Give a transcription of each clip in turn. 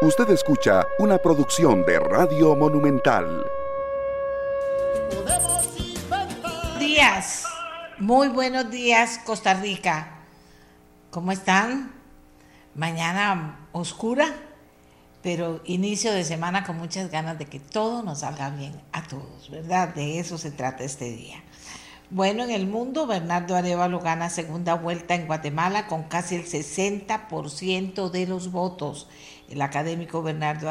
Usted escucha una producción de Radio Monumental. Días, muy buenos días Costa Rica. ¿Cómo están? Mañana oscura, pero inicio de semana con muchas ganas de que todo nos salga bien a todos, ¿verdad? De eso se trata este día. Bueno, en el mundo, Bernardo Arevalo gana segunda vuelta en Guatemala con casi el 60% de los votos. El académico Bernardo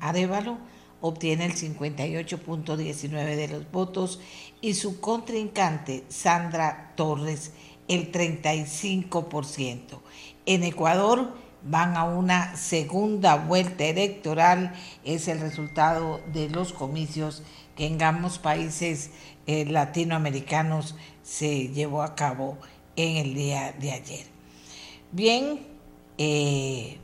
Arevalo obtiene el 58.19 de los votos y su contrincante Sandra Torres el 35%. En Ecuador van a una segunda vuelta electoral, es el resultado de los comicios que en ambos países eh, latinoamericanos se llevó a cabo en el día de ayer. Bien, eh,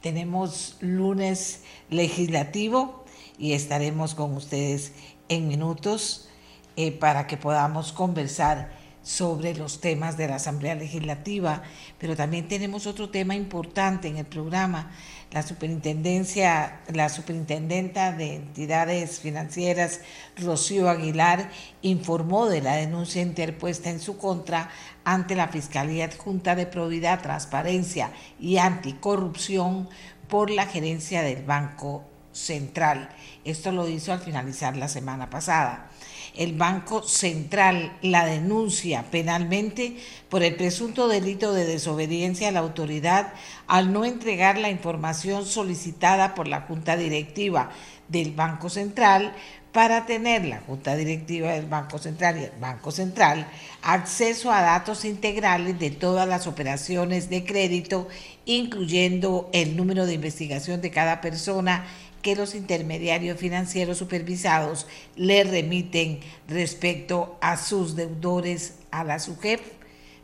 tenemos lunes legislativo y estaremos con ustedes en minutos eh, para que podamos conversar sobre los temas de la Asamblea Legislativa, pero también tenemos otro tema importante en el programa. La superintendencia, la superintendenta de entidades financieras, Rocío Aguilar, informó de la denuncia interpuesta en su contra ante la Fiscalía Adjunta de Probidad, Transparencia y Anticorrupción por la gerencia del Banco Central. Esto lo hizo al finalizar la semana pasada el Banco Central la denuncia penalmente por el presunto delito de desobediencia a la autoridad al no entregar la información solicitada por la Junta Directiva del Banco Central para tener la Junta Directiva del Banco Central y el Banco Central acceso a datos integrales de todas las operaciones de crédito, incluyendo el número de investigación de cada persona que los intermediarios financieros supervisados le remiten respecto a sus deudores a la SUGEP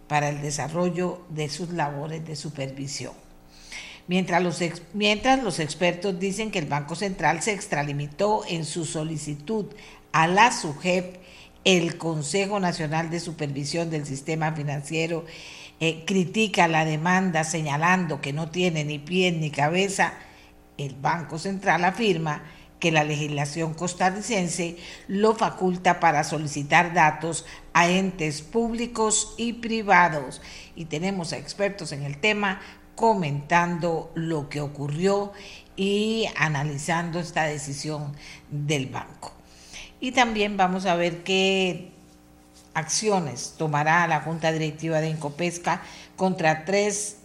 para el desarrollo de sus labores de supervisión. Mientras los, mientras los expertos dicen que el Banco Central se extralimitó en su solicitud a la SUGEP, el Consejo Nacional de Supervisión del Sistema Financiero eh, critica la demanda señalando que no tiene ni pie ni cabeza el Banco Central afirma que la legislación costarricense lo faculta para solicitar datos a entes públicos y privados. Y tenemos a expertos en el tema comentando lo que ocurrió y analizando esta decisión del banco. Y también vamos a ver qué acciones tomará la Junta Directiva de Incopesca contra tres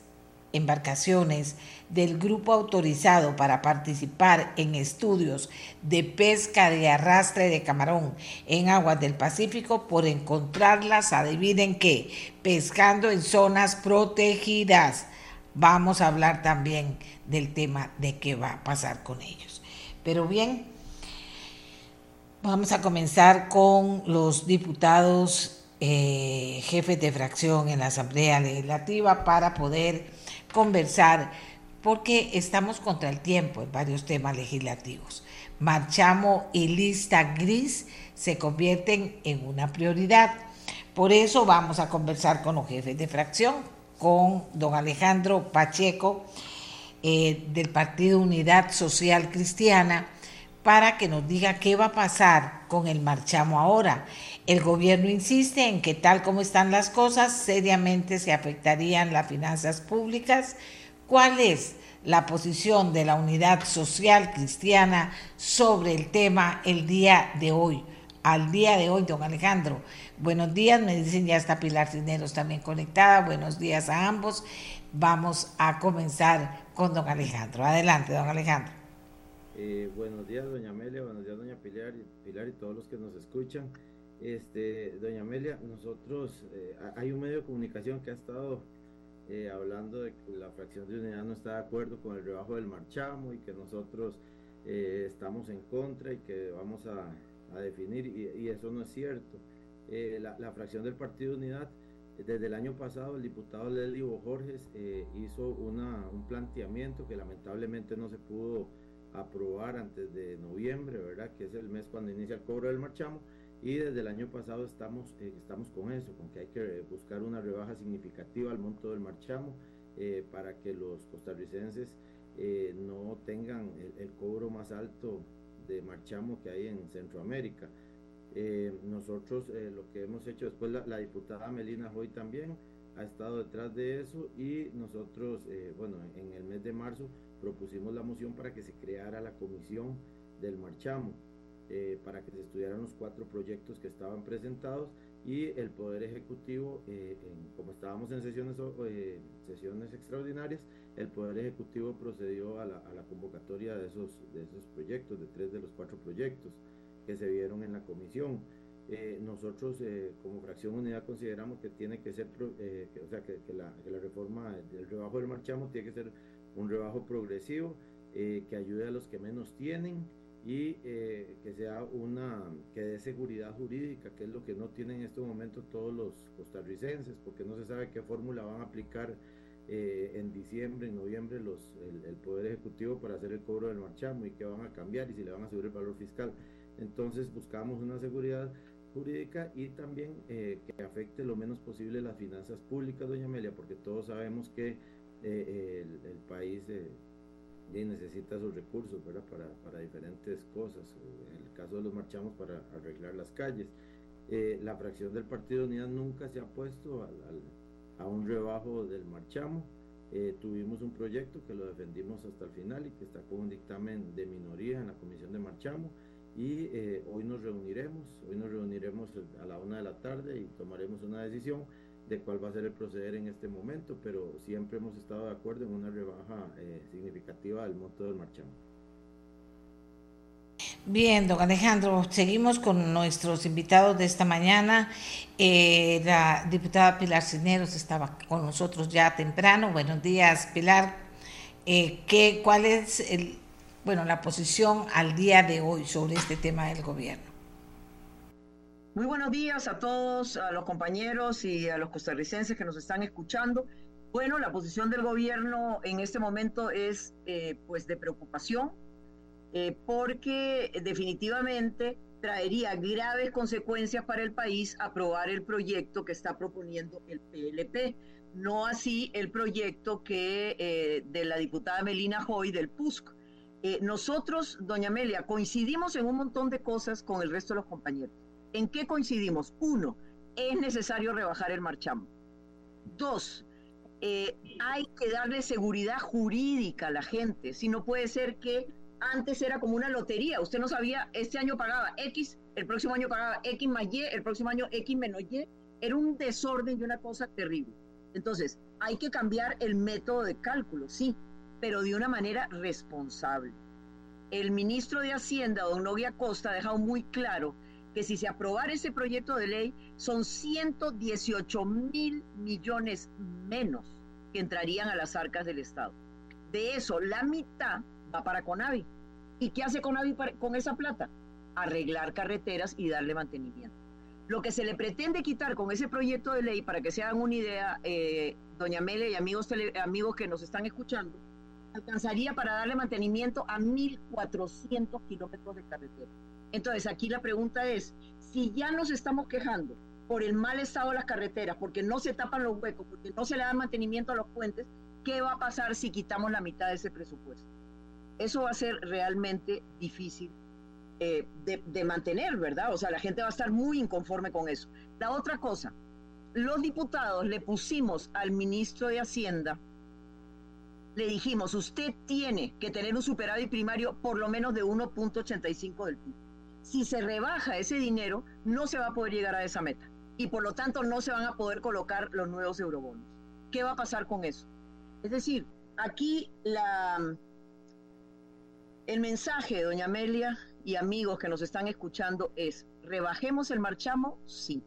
embarcaciones del grupo autorizado para participar en estudios de pesca de arrastre de camarón en aguas del Pacífico por encontrarlas, adivinen qué, pescando en zonas protegidas. Vamos a hablar también del tema de qué va a pasar con ellos. Pero bien, vamos a comenzar con los diputados eh, jefes de fracción en la Asamblea Legislativa para poder conversar porque estamos contra el tiempo en varios temas legislativos. Marchamo y lista gris se convierten en una prioridad. Por eso vamos a conversar con los jefes de fracción, con don Alejandro Pacheco eh, del Partido Unidad Social Cristiana, para que nos diga qué va a pasar con el marchamo ahora. El gobierno insiste en que tal como están las cosas, seriamente se afectarían las finanzas públicas ¿Cuál es la posición de la unidad social cristiana sobre el tema el día de hoy? Al día de hoy, don Alejandro. Buenos días, me dicen ya está Pilar Cisneros también conectada. Buenos días a ambos. Vamos a comenzar con don Alejandro. Adelante, don Alejandro. Eh, buenos días, doña Amelia, buenos días, doña Pilar, Pilar y todos los que nos escuchan. Este, doña Amelia, nosotros, eh, hay un medio de comunicación que ha estado eh, hablando de que la fracción de unidad no está de acuerdo con el rebajo del marchamo y que nosotros eh, estamos en contra y que vamos a, definir, y, eso no es cierto. Eh, la, fracción del Partido Unidad, desde el año pasado, el diputado Leslie Borges hizo una, un planteamiento que lamentablemente no se pudo aprobar antes de noviembre, ¿verdad? Que es el mes cuando inicia el cobro del marchamo y desde el año pasado estamos, eh, estamos con eso, con que hay que buscar una rebaja significativa al monto del marchamo eh, para que los costarricenses eh, no tengan el, cobro más alto de marchamo que hay en Centroamérica. Nosotros lo que hemos hecho después, la, diputada Melina Hoy también ha estado detrás de eso y nosotros, bueno, en el mes de marzo propusimos la moción para que se creara la comisión del marchamo, para que se estudiaran los cuatro proyectos que estaban presentados y el Poder Ejecutivo, eh, como estábamos en sesiones, eh, sesiones extraordinarias, el Poder Ejecutivo procedió a la, a la, convocatoria de esos, de esos proyectos, de tres de los cuatro proyectos que se vieron en la comisión. Eh, nosotros como fracción unidad consideramos que tiene que ser, o sea, que, que, la, que, la, reforma del rebajo del marchamo tiene que ser un rebajo progresivo que ayude a los que menos tienen, y eh, que sea una que dé seguridad jurídica, que es lo que no tienen en este momento todos los costarricenses, porque no se sabe qué fórmula van a aplicar eh, en diciembre, en noviembre los, el, Poder Ejecutivo para hacer el cobro del marchamo y qué van a cambiar y si le van a subir el valor fiscal. Entonces buscamos una seguridad jurídica y también eh, que afecte lo menos posible las finanzas públicas, doña Amelia, porque todos sabemos que el, el, país y necesita sus recursos ¿verdad? Para, para, diferentes cosas. En el caso de los marchamos para arreglar las calles. Eh, la fracción del Partido Unidad nunca se ha puesto a un rebajo del marchamo. Eh, tuvimos un proyecto que lo defendimos hasta el final y que está con un dictamen de minoría en la comisión de marchamo. Y eh, hoy nos reuniremos, hoy nos reuniremos a la una de la tarde y tomaremos una decisión de cuál va a ser el proceder en este momento, pero siempre hemos estado de acuerdo en una rebaja eh, significativa del monto del marchamo. Bien, don Alejandro, seguimos con nuestros invitados de esta mañana. Eh, la diputada Pilar Cineros estaba con nosotros ya temprano. Buenos días, Pilar. Eh, ¿qué, ¿Cuál es el, bueno, la posición al día de hoy sobre este tema del gobierno? Muy buenos días a todos, a los compañeros y a los costarricenses que nos están escuchando. Bueno, la posición del gobierno en este momento es eh, pues de preocupación eh, porque definitivamente traería graves consecuencias para el país aprobar el proyecto que está proponiendo el PLP, no así el proyecto que eh, de la diputada Melina Hoy del PUSC. nosotros, doña Amelia, coincidimos en un montón de cosas con el resto de los compañeros. ¿En qué coincidimos? Uno, es necesario rebajar el marchamo. Dos, eh, hay que darle seguridad jurídica a la gente. Si no puede ser que antes era como una lotería. Usted no sabía, este año pagaba X, el próximo año pagaba X más Y, el próximo año X menos Y. Era un desorden y una cosa terrible. Entonces, hay que cambiar el método de cálculo, sí, pero de una manera responsable. El ministro de Hacienda, don Novia Costa, ha dejado muy claro que si se aprobara ese proyecto de ley, son 118 mil millones menos que entrarían a las arcas del Estado. De eso, la mitad va para Conavi. ¿Y qué hace Conavi con esa plata? Arreglar carreteras y darle mantenimiento. Lo que se le pretende quitar con ese proyecto de ley, para que se hagan una idea, eh, doña Mele y amigos, amigos que nos están escuchando, alcanzaría para darle mantenimiento a 1.400 kilómetros de carretera entonces, aquí la pregunta es, si ya nos estamos quejando por el mal estado de las carreteras, porque no se tapan los huecos, porque no se le da mantenimiento a los puentes, ¿qué va a pasar si quitamos la mitad de ese presupuesto? Eso va a ser realmente difícil eh, de, de, mantener, ¿verdad? O sea, la gente va a estar muy inconforme con eso. La otra cosa, los diputados le pusimos al ministro de Hacienda, le dijimos, usted tiene que tener un superávit primario por lo menos de 1.85 del PIB si se rebaja ese dinero, no se va a poder llegar a esa meta y por lo tanto no se van a poder colocar los nuevos eurobonos. ¿Qué va a pasar con eso? Es decir, aquí el mensaje, doña Amelia y amigos que nos están escuchando es, rebajemos el marchamo, sí,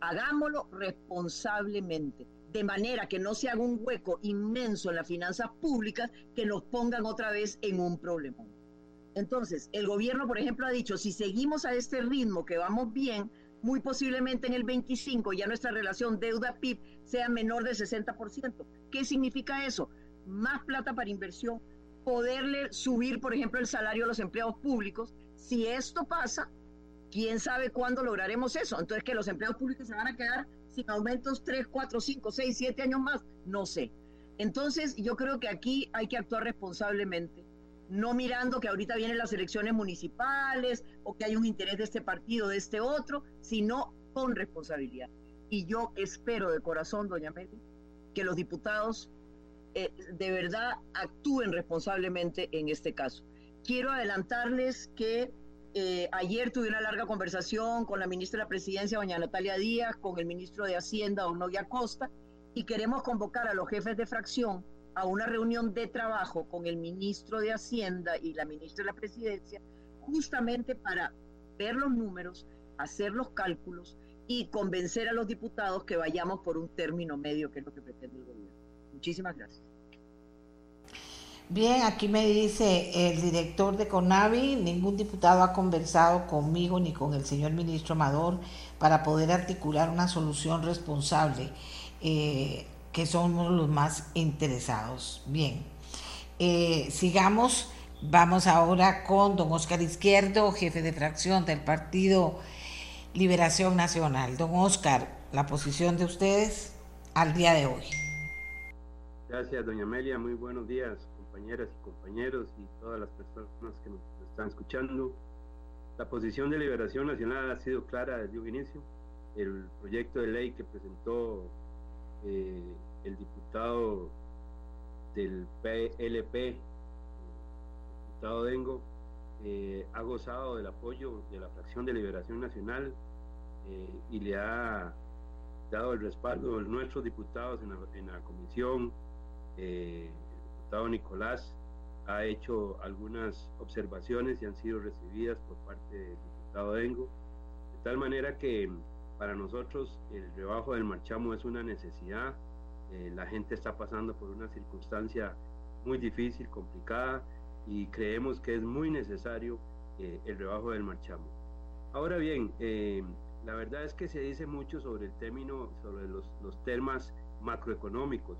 hagámoslo responsablemente, de manera que no se haga un hueco inmenso en las finanzas públicas que nos pongan otra vez en un problema. Entonces, el gobierno, por ejemplo, ha dicho, si seguimos a este ritmo que vamos bien, muy posiblemente en el 25 ya nuestra relación deuda-PIB sea menor del 60%. ¿Qué significa eso? Más plata para inversión, poderle subir, por ejemplo, el salario a los empleados públicos. Si esto pasa, ¿quién sabe cuándo lograremos eso? Entonces, que los empleados públicos se van a quedar sin aumentos 3, 4, 5, 6, 7 años más, no sé. Entonces, yo creo que aquí hay que actuar responsablemente, no mirando que ahorita vienen las elecciones municipales o que hay un interés de este partido, de este otro, sino con responsabilidad. Y yo espero de corazón, doña Meli, que los diputados eh, de verdad actúen responsablemente en este caso. Quiero adelantarles que eh, ayer tuve una larga conversación con la ministra de la Presidencia, doña Natalia Díaz, con el ministro de Hacienda, don Novia Costa, y queremos convocar a los jefes de fracción a una reunión de trabajo con el ministro de Hacienda y la ministra de la Presidencia, justamente para ver los números, hacer los cálculos y convencer a los diputados que vayamos por un término medio, que es lo que pretende el gobierno. Muchísimas gracias. Bien, aquí me dice el director de CONAVI, ningún diputado ha conversado conmigo ni con el señor ministro Amador para poder articular una solución responsable, eh, que somos los más interesados. Bien, eh, sigamos, vamos ahora con don Oscar Izquierdo, jefe de fracción del Partido Liberación Nacional. Don Oscar, la posición de ustedes al día de hoy. Gracias, doña Amelia. Muy buenos días, compañeras y compañeros y todas las personas que nos están escuchando. La posición de Liberación Nacional ha sido clara desde un inicio. El proyecto de ley que presentó eh, el diputado del PLP, el diputado Dengo, eh, ha gozado del apoyo de la fracción de Liberación Nacional eh, y le ha dado el respaldo de nuestros diputados en la, en la comisión, eh, el diputado Nicolás ha hecho algunas observaciones y han sido recibidas por parte del diputado Dengo, de tal manera que para nosotros el rebajo del marchamo es una necesidad, eh, la gente está pasando por una circunstancia muy difícil, complicada, y creemos que es muy necesario eh, el rebajo del marchamo. Ahora bien, eh, la verdad es que se dice mucho sobre el término, sobre los, los temas macroeconómicos.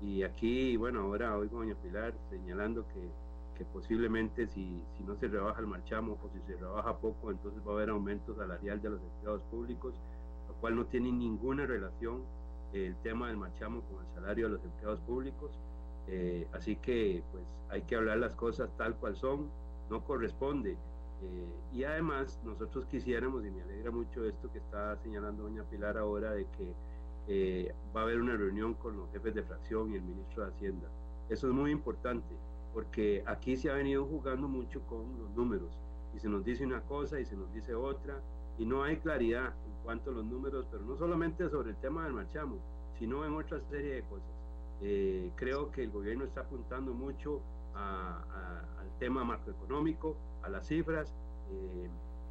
Y aquí, bueno, ahora oigo a doña Pilar señalando que, que posiblemente si, si, no se rebaja el marchamo o si se rebaja poco, entonces va a haber aumento salarial de los empleados públicos, lo cual no tiene ninguna relación el tema del marchamo con el salario de los empleados públicos. Eh, así que pues hay que hablar las cosas tal cual son, no corresponde. Eh, y además nosotros quisiéramos, y me alegra mucho esto que está señalando doña Pilar ahora, de que eh, va a haber una reunión con los jefes de fracción y el ministro de Hacienda. Eso es muy importante, porque aquí se ha venido jugando mucho con los números, y se nos dice una cosa y se nos dice otra, y no hay claridad en cuanto a los números, pero no solamente sobre el tema del marchamo, sino en otra serie de cosas. Eh, creo que el gobierno está apuntando mucho a, a, al tema macroeconómico, a las cifras, eh,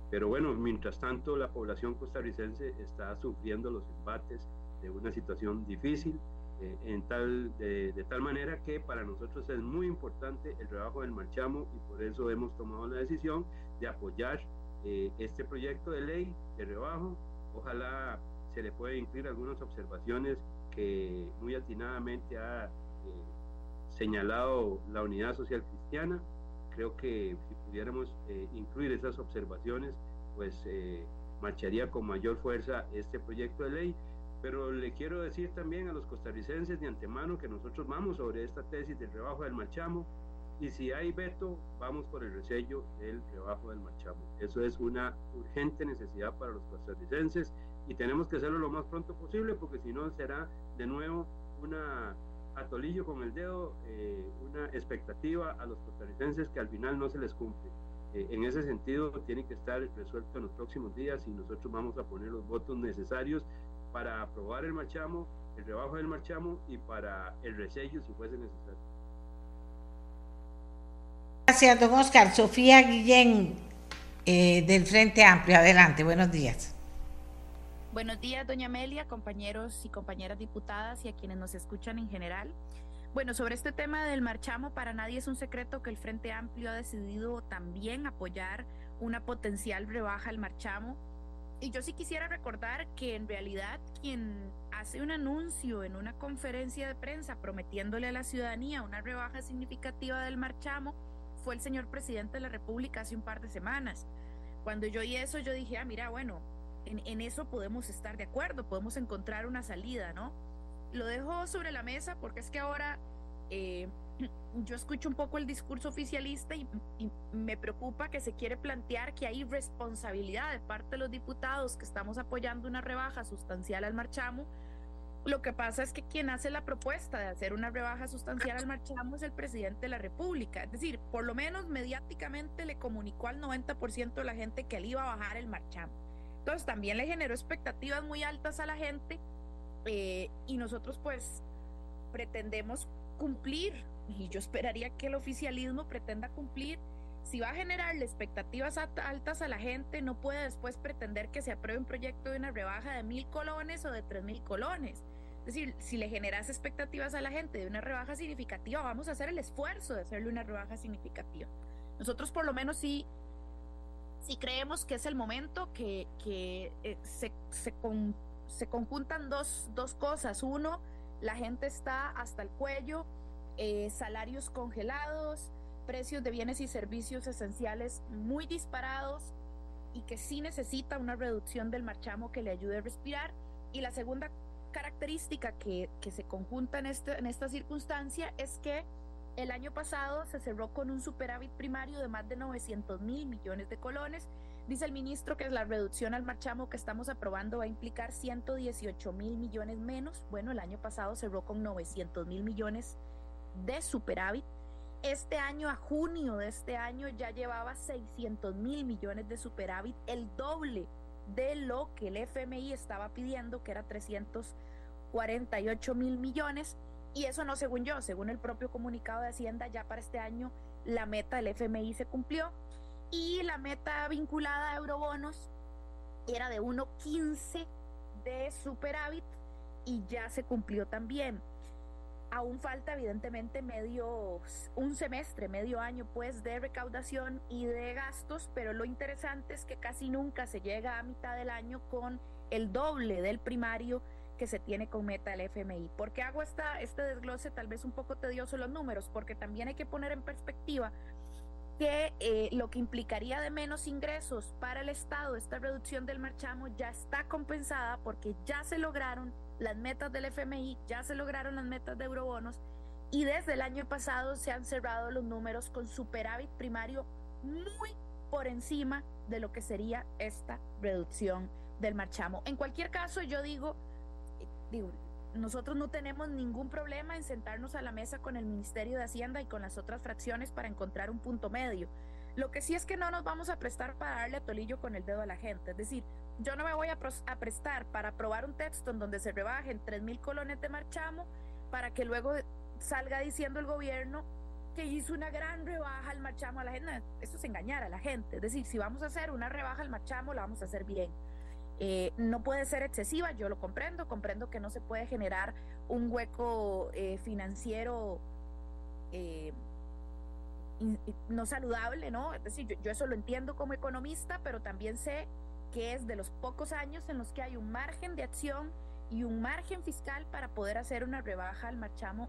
pero bueno, mientras tanto la población costarricense está sufriendo los embates de una situación difícil, eh, en tal, de, de, tal manera que para nosotros es muy importante el trabajo del marchamo y por eso hemos tomado la decisión de apoyar eh, este proyecto de ley de rebajo. Ojalá se le pueda incluir algunas observaciones que muy atinadamente ha eh, señalado la Unidad Social Cristiana. Creo que si pudiéramos eh, incluir esas observaciones, pues eh, marcharía con mayor fuerza este proyecto de ley. Pero le quiero decir también a los costarricenses de antemano que nosotros vamos sobre esta tesis del rebajo del marchamo y si hay veto, vamos por el resello del rebajo del marchamo. Eso es una urgente necesidad para los costarricenses y tenemos que hacerlo lo más pronto posible porque si no será de nuevo una atolillo con el dedo, eh, una expectativa a los costarricenses que al final no se les cumple. Eh, en ese sentido, tiene que estar resuelto en los próximos días y nosotros vamos a poner los votos necesarios para aprobar el marchamo, el rebajo del marchamo y para el resello si fuese necesario. Gracias, don Oscar. Sofía Guillén, eh, del Frente Amplio. Adelante, buenos días. Buenos días, doña Amelia, compañeros y compañeras diputadas y a quienes nos escuchan en general. Bueno, sobre este tema del marchamo, para nadie es un secreto que el Frente Amplio ha decidido también apoyar una potencial rebaja al marchamo. Y yo sí quisiera recordar que en realidad quien hace un anuncio en una conferencia de prensa prometiéndole a la ciudadanía una rebaja significativa del marchamo fue el señor presidente de la República hace un par de semanas. Cuando yo oí eso, yo dije, ah, mira, bueno, en, en, eso podemos estar de acuerdo, podemos encontrar una salida, ¿no? lo dejo sobre la mesa porque es que ahora eh, yo escucho un poco el discurso oficialista y, me preocupa que se quiere plantear que hay responsabilidad de parte de los diputados que estamos apoyando una rebaja sustancial al marchamo. Lo que pasa es que quien hace la propuesta de hacer una rebaja sustancial al marchamo es el presidente de la República. Es decir, por lo menos mediáticamente le comunicó al 90% de la gente que él iba a bajar el marchamo. Entonces también le generó expectativas muy altas a la gente eh, y nosotros pues pretendemos cumplir y yo esperaría que el oficialismo pretenda cumplir. Si va a generarle expectativas altas a la gente, no puede después pretender que se apruebe un proyecto de una rebaja de mil colones o de tres mil colones. Es decir, si le generas expectativas a la gente de una rebaja significativa, vamos a hacer el esfuerzo de hacerle una rebaja significativa. Nosotros por lo menos sí, sí creemos que es el momento que, que eh, se, se, se conjuntan dos, dos cosas. Uno, la gente está hasta el cuello eh, salarios congelados, precios de bienes y servicios esenciales muy disparados y que sí necesita una reducción del marchamo que le ayude a respirar. Y la segunda característica que, que se conjunta en, este, en esta circunstancia es que el año pasado se cerró con un superávit primario de más de 900 mil millones de colones. Dice el ministro que la reducción al marchamo que estamos aprobando va a implicar 118 mil millones menos. Bueno, el año pasado cerró con 900 mil millones de superávit. Este año, a junio de este año, ya llevaba 600 mil millones de superávit, el doble de lo que el FMI estaba pidiendo, que era 348 mil millones. Y eso no según yo, según el propio comunicado de Hacienda, ya para este año la meta del FMI se cumplió. Y la meta vinculada a eurobonos era de 1.15 de superávit y ya se cumplió también aún falta evidentemente medio, un semestre, medio año pues de recaudación y de gastos, pero lo interesante es que casi nunca se llega a mitad del año con el doble del primario que se tiene con meta el FMI. ¿Por qué hago esta, este desglose tal vez un poco tedioso los números? Porque también hay que poner en perspectiva que eh, lo que implicaría de menos ingresos para el Estado, esta reducción del marchamo ya está compensada porque ya se lograron las metas del FMI, ya se lograron las metas de eurobonos y desde el año pasado se han cerrado los números con superávit primario muy por encima de lo que sería esta reducción del marchamo. En cualquier caso, yo digo, digo, nosotros no tenemos ningún problema en sentarnos a la mesa con el Ministerio de Hacienda y con las otras fracciones para encontrar un punto medio. Lo que sí es que no nos vamos a prestar para darle a tolillo con el dedo a la gente. Es decir, yo no me voy a, prestar para aprobar un texto en donde se rebajen 3 mil colones de marchamo para que luego salga diciendo el gobierno que hizo una gran rebaja al marchamo a la gente. Eso es engañar a la gente. Es decir, si vamos a hacer una rebaja al marchamo, la vamos a hacer bien. Eh, no puede ser excesiva, yo lo comprendo, comprendo que no se puede generar un hueco eh, financiero eh, no saludable, ¿no? Es decir, yo, yo, eso lo entiendo como economista, pero también sé que es de los pocos años en los que hay un margen de acción y un margen fiscal para poder hacer una rebaja al marchamo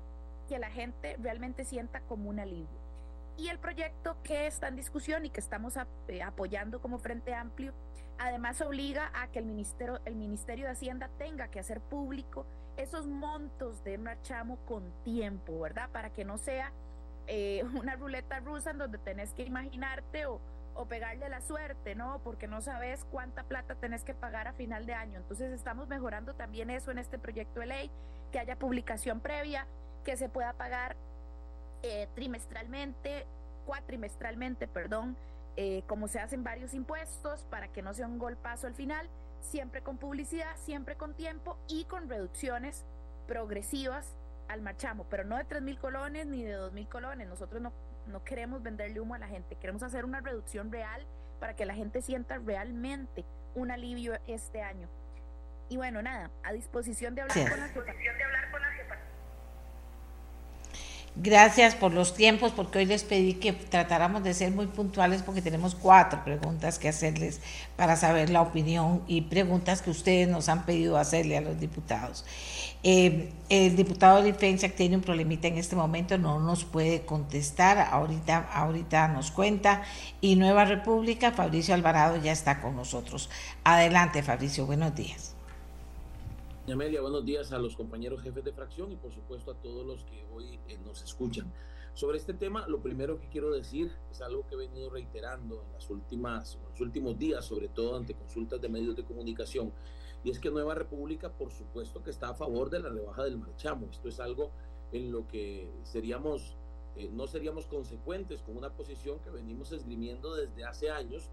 que la gente realmente sienta como un alivio. Y el proyecto que está en discusión y que estamos eh, apoyando como Frente Amplio, además obliga a que el Ministerio, el Ministerio de Hacienda tenga que hacer público esos montos de marchamo con tiempo, ¿verdad? Para que no sea eh, una ruleta rusa en donde tenés que imaginarte o, o pegarle la suerte, ¿no? Porque no sabes cuánta plata tenés que pagar a final de año. Entonces estamos mejorando también eso en este proyecto de ley, que haya publicación previa, que se pueda pagar eh, trimestralmente, cuatrimestralmente, perdón, eh, como se hacen varios impuestos, para que no sea un golpazo al final, siempre con publicidad, siempre con tiempo y con reducciones progresivas al marchamo, pero no de tres mil colones ni de dos mil colones. Nosotros no no queremos venderle humo a la gente, queremos hacer una reducción real para que la gente sienta realmente un alivio este año. Y bueno, nada, a disposición de hablar con la Gracias por los tiempos, porque hoy les pedí que tratáramos de ser muy puntuales porque tenemos cuatro preguntas que hacerles para saber la opinión y preguntas que ustedes nos han pedido hacerle a los diputados. Eh, el diputado de defensa tiene un problemita en este momento, no nos puede contestar, ahorita, ahorita nos cuenta. Y Nueva República, Fabricio Alvarado ya está con nosotros. Adelante, Fabricio, buenos días. Amelia, buenos días a los compañeros jefes de fracción y por supuesto a todos los que hoy eh, nos escuchan. Sobre este tema, lo primero que quiero decir es algo que he venido reiterando en las últimas, en los últimos días, sobre todo ante consultas de medios de comunicación, y es que Nueva República, por supuesto que está a favor de la rebaja del marchamo. Esto es algo en lo que seríamos, eh, no seríamos consecuentes con una posición que venimos esgrimiendo desde hace años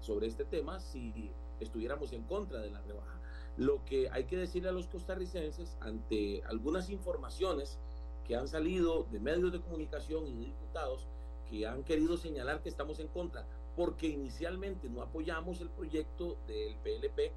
sobre este tema si estuviéramos en contra de la rebaja. Lo que hay que decirle a los costarricenses ante algunas informaciones que han salido de medios de comunicación y de diputados que han querido señalar que estamos en contra, porque inicialmente no apoyamos el proyecto del PLP,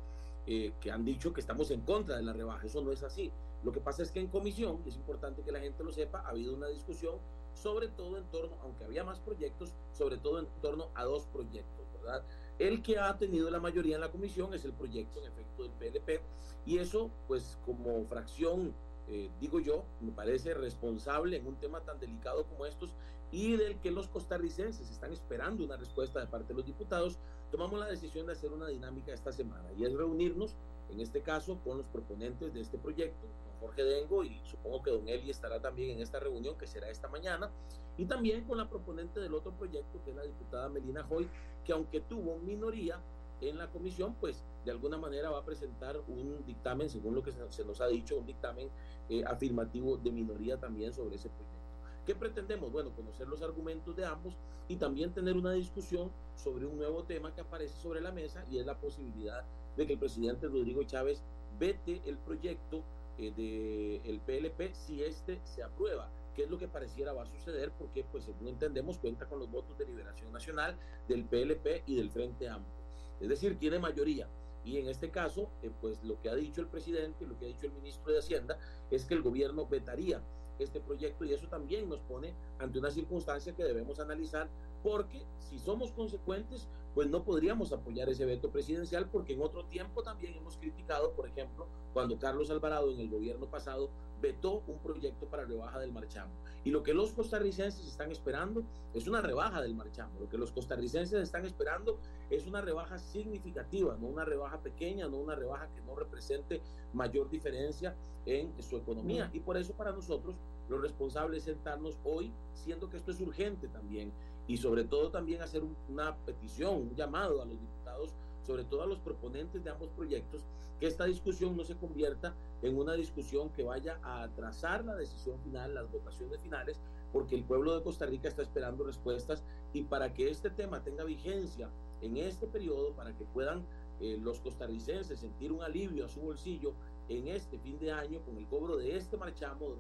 eh, que han dicho que estamos en contra de la rebaja. Eso no es así. Lo que pasa es que en comisión, es importante que la gente lo sepa, ha habido una discusión sobre todo en torno, aunque había más proyectos, sobre todo en torno a dos proyectos, ¿verdad? El que ha tenido la mayoría en la comisión es el proyecto en efecto del PLP y eso, pues como fracción, eh, digo yo, me parece responsable en un tema tan delicado como estos y del que los costarricenses están esperando una respuesta de parte de los diputados, tomamos la decisión de hacer una dinámica esta semana y es reunirnos, en este caso, con los proponentes de este proyecto, Jorge Dengo y supongo que don Eli estará también en esta reunión que será esta mañana, y también con la proponente del otro proyecto, que es la diputada Melina Hoy, que aunque tuvo minoría en la comisión, pues de alguna manera va a presentar un dictamen, según lo que se nos ha dicho, un dictamen eh, afirmativo de minoría también sobre ese proyecto. ¿Qué pretendemos? Bueno, conocer los argumentos de ambos y también tener una discusión sobre un nuevo tema que aparece sobre la mesa y es la posibilidad de que el presidente Rodrigo Chávez vete el proyecto eh, del PLP si este se aprueba qué es lo que pareciera va a suceder, porque pues según entendemos cuenta con los votos de Liberación Nacional, del PLP y del Frente Amplio. Es decir, tiene mayoría. Y en este caso, eh, pues lo que ha dicho el presidente, lo que ha dicho el ministro de Hacienda, es que el gobierno vetaría este proyecto y eso también nos pone ante una circunstancia que debemos analizar porque si somos consecuentes, pues no podríamos apoyar ese veto presidencial porque en otro tiempo también hemos criticado, por ejemplo, cuando Carlos Alvarado en el gobierno pasado vetó un proyecto para rebaja del marchamo. Y lo que los costarricenses están esperando es una rebaja del marchamo. Lo que los costarricenses están esperando es una rebaja significativa, no una rebaja pequeña, no una rebaja que no represente mayor diferencia en su economía. Y por eso para nosotros lo responsable es sentarnos hoy, siendo que esto es urgente también, y sobre todo también hacer una petición, un llamado a los diputados sobre todo a los proponentes de ambos proyectos, que esta discusión no se convierta en una discusión que vaya a atrasar la decisión final, las votaciones finales, porque el pueblo de Costa Rica está esperando respuestas y para que este tema tenga vigencia en este periodo, para que puedan eh, los costarricenses sentir un alivio a su bolsillo en este fin de año con el cobro de este marchamo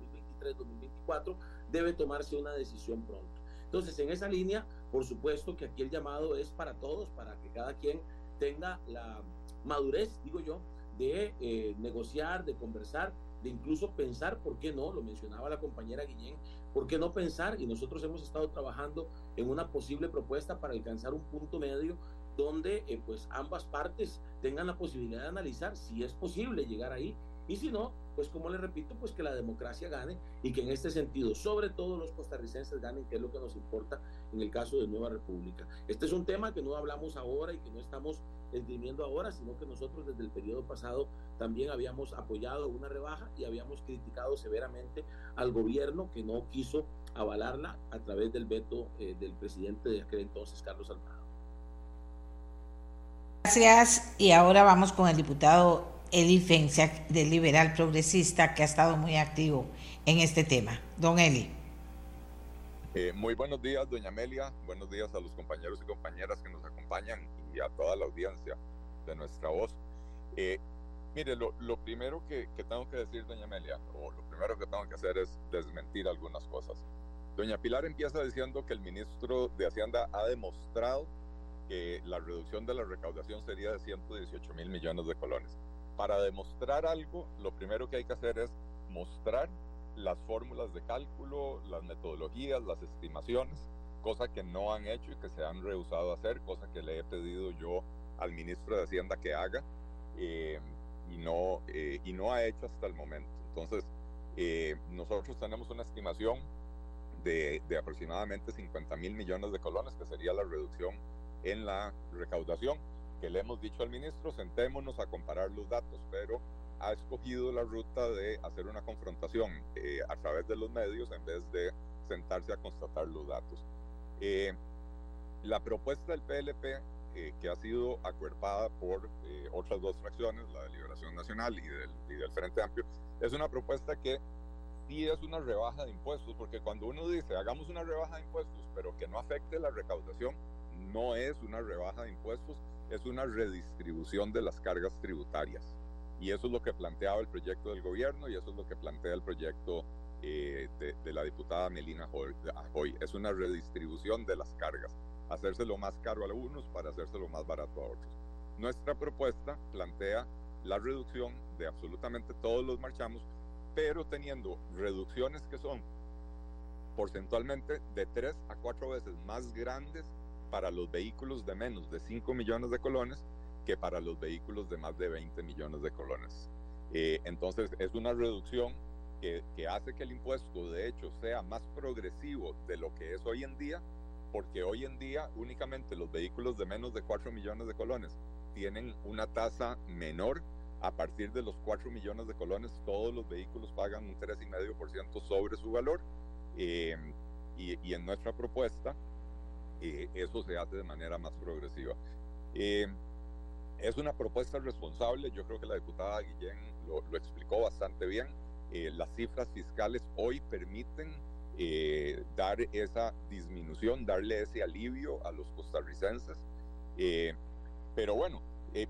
2023-2024, debe tomarse una decisión pronto. Entonces, en esa línea, por supuesto que aquí el llamado es para todos, para que cada quien tenga la madurez, digo yo, de eh, negociar, de conversar, de incluso pensar, ¿por qué no? Lo mencionaba la compañera Guillén, ¿por qué no pensar? Y nosotros hemos estado trabajando en una posible propuesta para alcanzar un punto medio donde eh, pues ambas partes tengan la posibilidad de analizar si es posible llegar ahí y si no, pues como le repito, pues que la democracia gane y que en este sentido, sobre todo los costarricenses ganen, que es lo que nos importa en el caso de Nueva República. Este es un tema que no hablamos ahora y que no estamos esgrimiendo ahora, sino que nosotros desde el periodo pasado también habíamos apoyado una rebaja y habíamos criticado severamente al gobierno que no quiso avalarla a través del veto eh, del presidente de aquel entonces, Carlos Alvarado. Gracias. Y ahora vamos con el diputado Eli Fencia, del Liberal Progresista, que ha estado muy activo en este tema. Don Eli. Eh, muy buenos días, doña Amelia. Buenos días a los compañeros y compañeras que nos acompañan y a toda la audiencia de nuestra voz. Eh, mire, lo, primero que, que, tengo que decir, doña Amelia, o lo primero que tengo que hacer es desmentir algunas cosas. Doña Pilar empieza diciendo que el ministro de Hacienda ha demostrado que la reducción de la recaudación sería de 118 mil millones de colones para demostrar algo, lo primero que hay que hacer es mostrar las fórmulas de cálculo, las metodologías, las estimaciones, cosa que no han hecho y que se han rehusado a hacer, cosa que le he pedido yo al ministro de Hacienda que haga eh, y, no, eh, y no ha hecho hasta el momento. Entonces, eh, nosotros tenemos una estimación de, de aproximadamente 50 mil millones de colones, que sería la reducción en la recaudación que le hemos dicho al ministro, sentémonos a comparar los datos, pero ha escogido la ruta de hacer una confrontación eh, a través de los medios en vez de sentarse a constatar los datos. Eh, la propuesta del PLP, eh, que ha sido acuerpada por otras dos fracciones, la de Liberación Nacional y del, y del Frente Amplio, es una propuesta que sí es una rebaja de impuestos, porque cuando uno dice hagamos una rebaja de impuestos, pero que no afecte la recaudación, no es una rebaja de impuestos, es una redistribución de las cargas tributarias. Y eso es lo que planteaba el proyecto del gobierno y eso es lo que plantea el proyecto eh, de, la diputada Melina Hoy. Es una redistribución de las cargas, hacérselo más caro a algunos para hacérselo más barato a otros. Nuestra propuesta plantea la reducción de absolutamente todos los marchamos, pero teniendo reducciones que son porcentualmente de tres a cuatro veces más grandes para los vehículos de menos de 5 millones de colones que para los vehículos de más de 20 millones de colones. Eh, entonces es una reducción que, que, hace que el impuesto de hecho sea más progresivo de lo que es hoy en día, porque hoy en día únicamente los vehículos de menos de 4 millones de colones tienen una tasa menor. A partir de los 4 millones de colones, todos los vehículos pagan un 3,5% sobre su valor. Eh, y, y, en nuestra propuesta, eh, eso se hace de manera más progresiva. Eh, es una propuesta responsable, yo creo que la diputada Guillén lo, explicó bastante bien. Eh, las cifras fiscales hoy permiten eh, dar esa disminución, darle ese alivio a los costarricenses. Eh, pero bueno,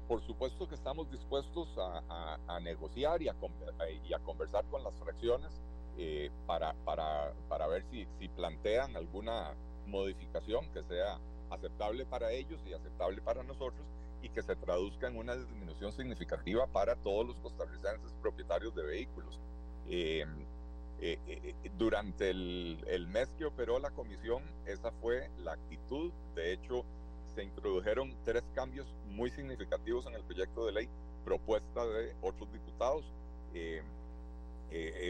por supuesto que estamos dispuestos a, negociar y a, y a, conversar con las fracciones para, para, para ver si, si plantean alguna modificación que sea aceptable para ellos y aceptable para nosotros y que se traduzca en una disminución significativa para todos los costarricenses propietarios de vehículos. Eh, eh, eh, durante el, el, mes que operó la comisión, esa fue la actitud. De hecho, se introdujeron tres cambios muy significativos en el proyecto de ley propuesta de otros diputados.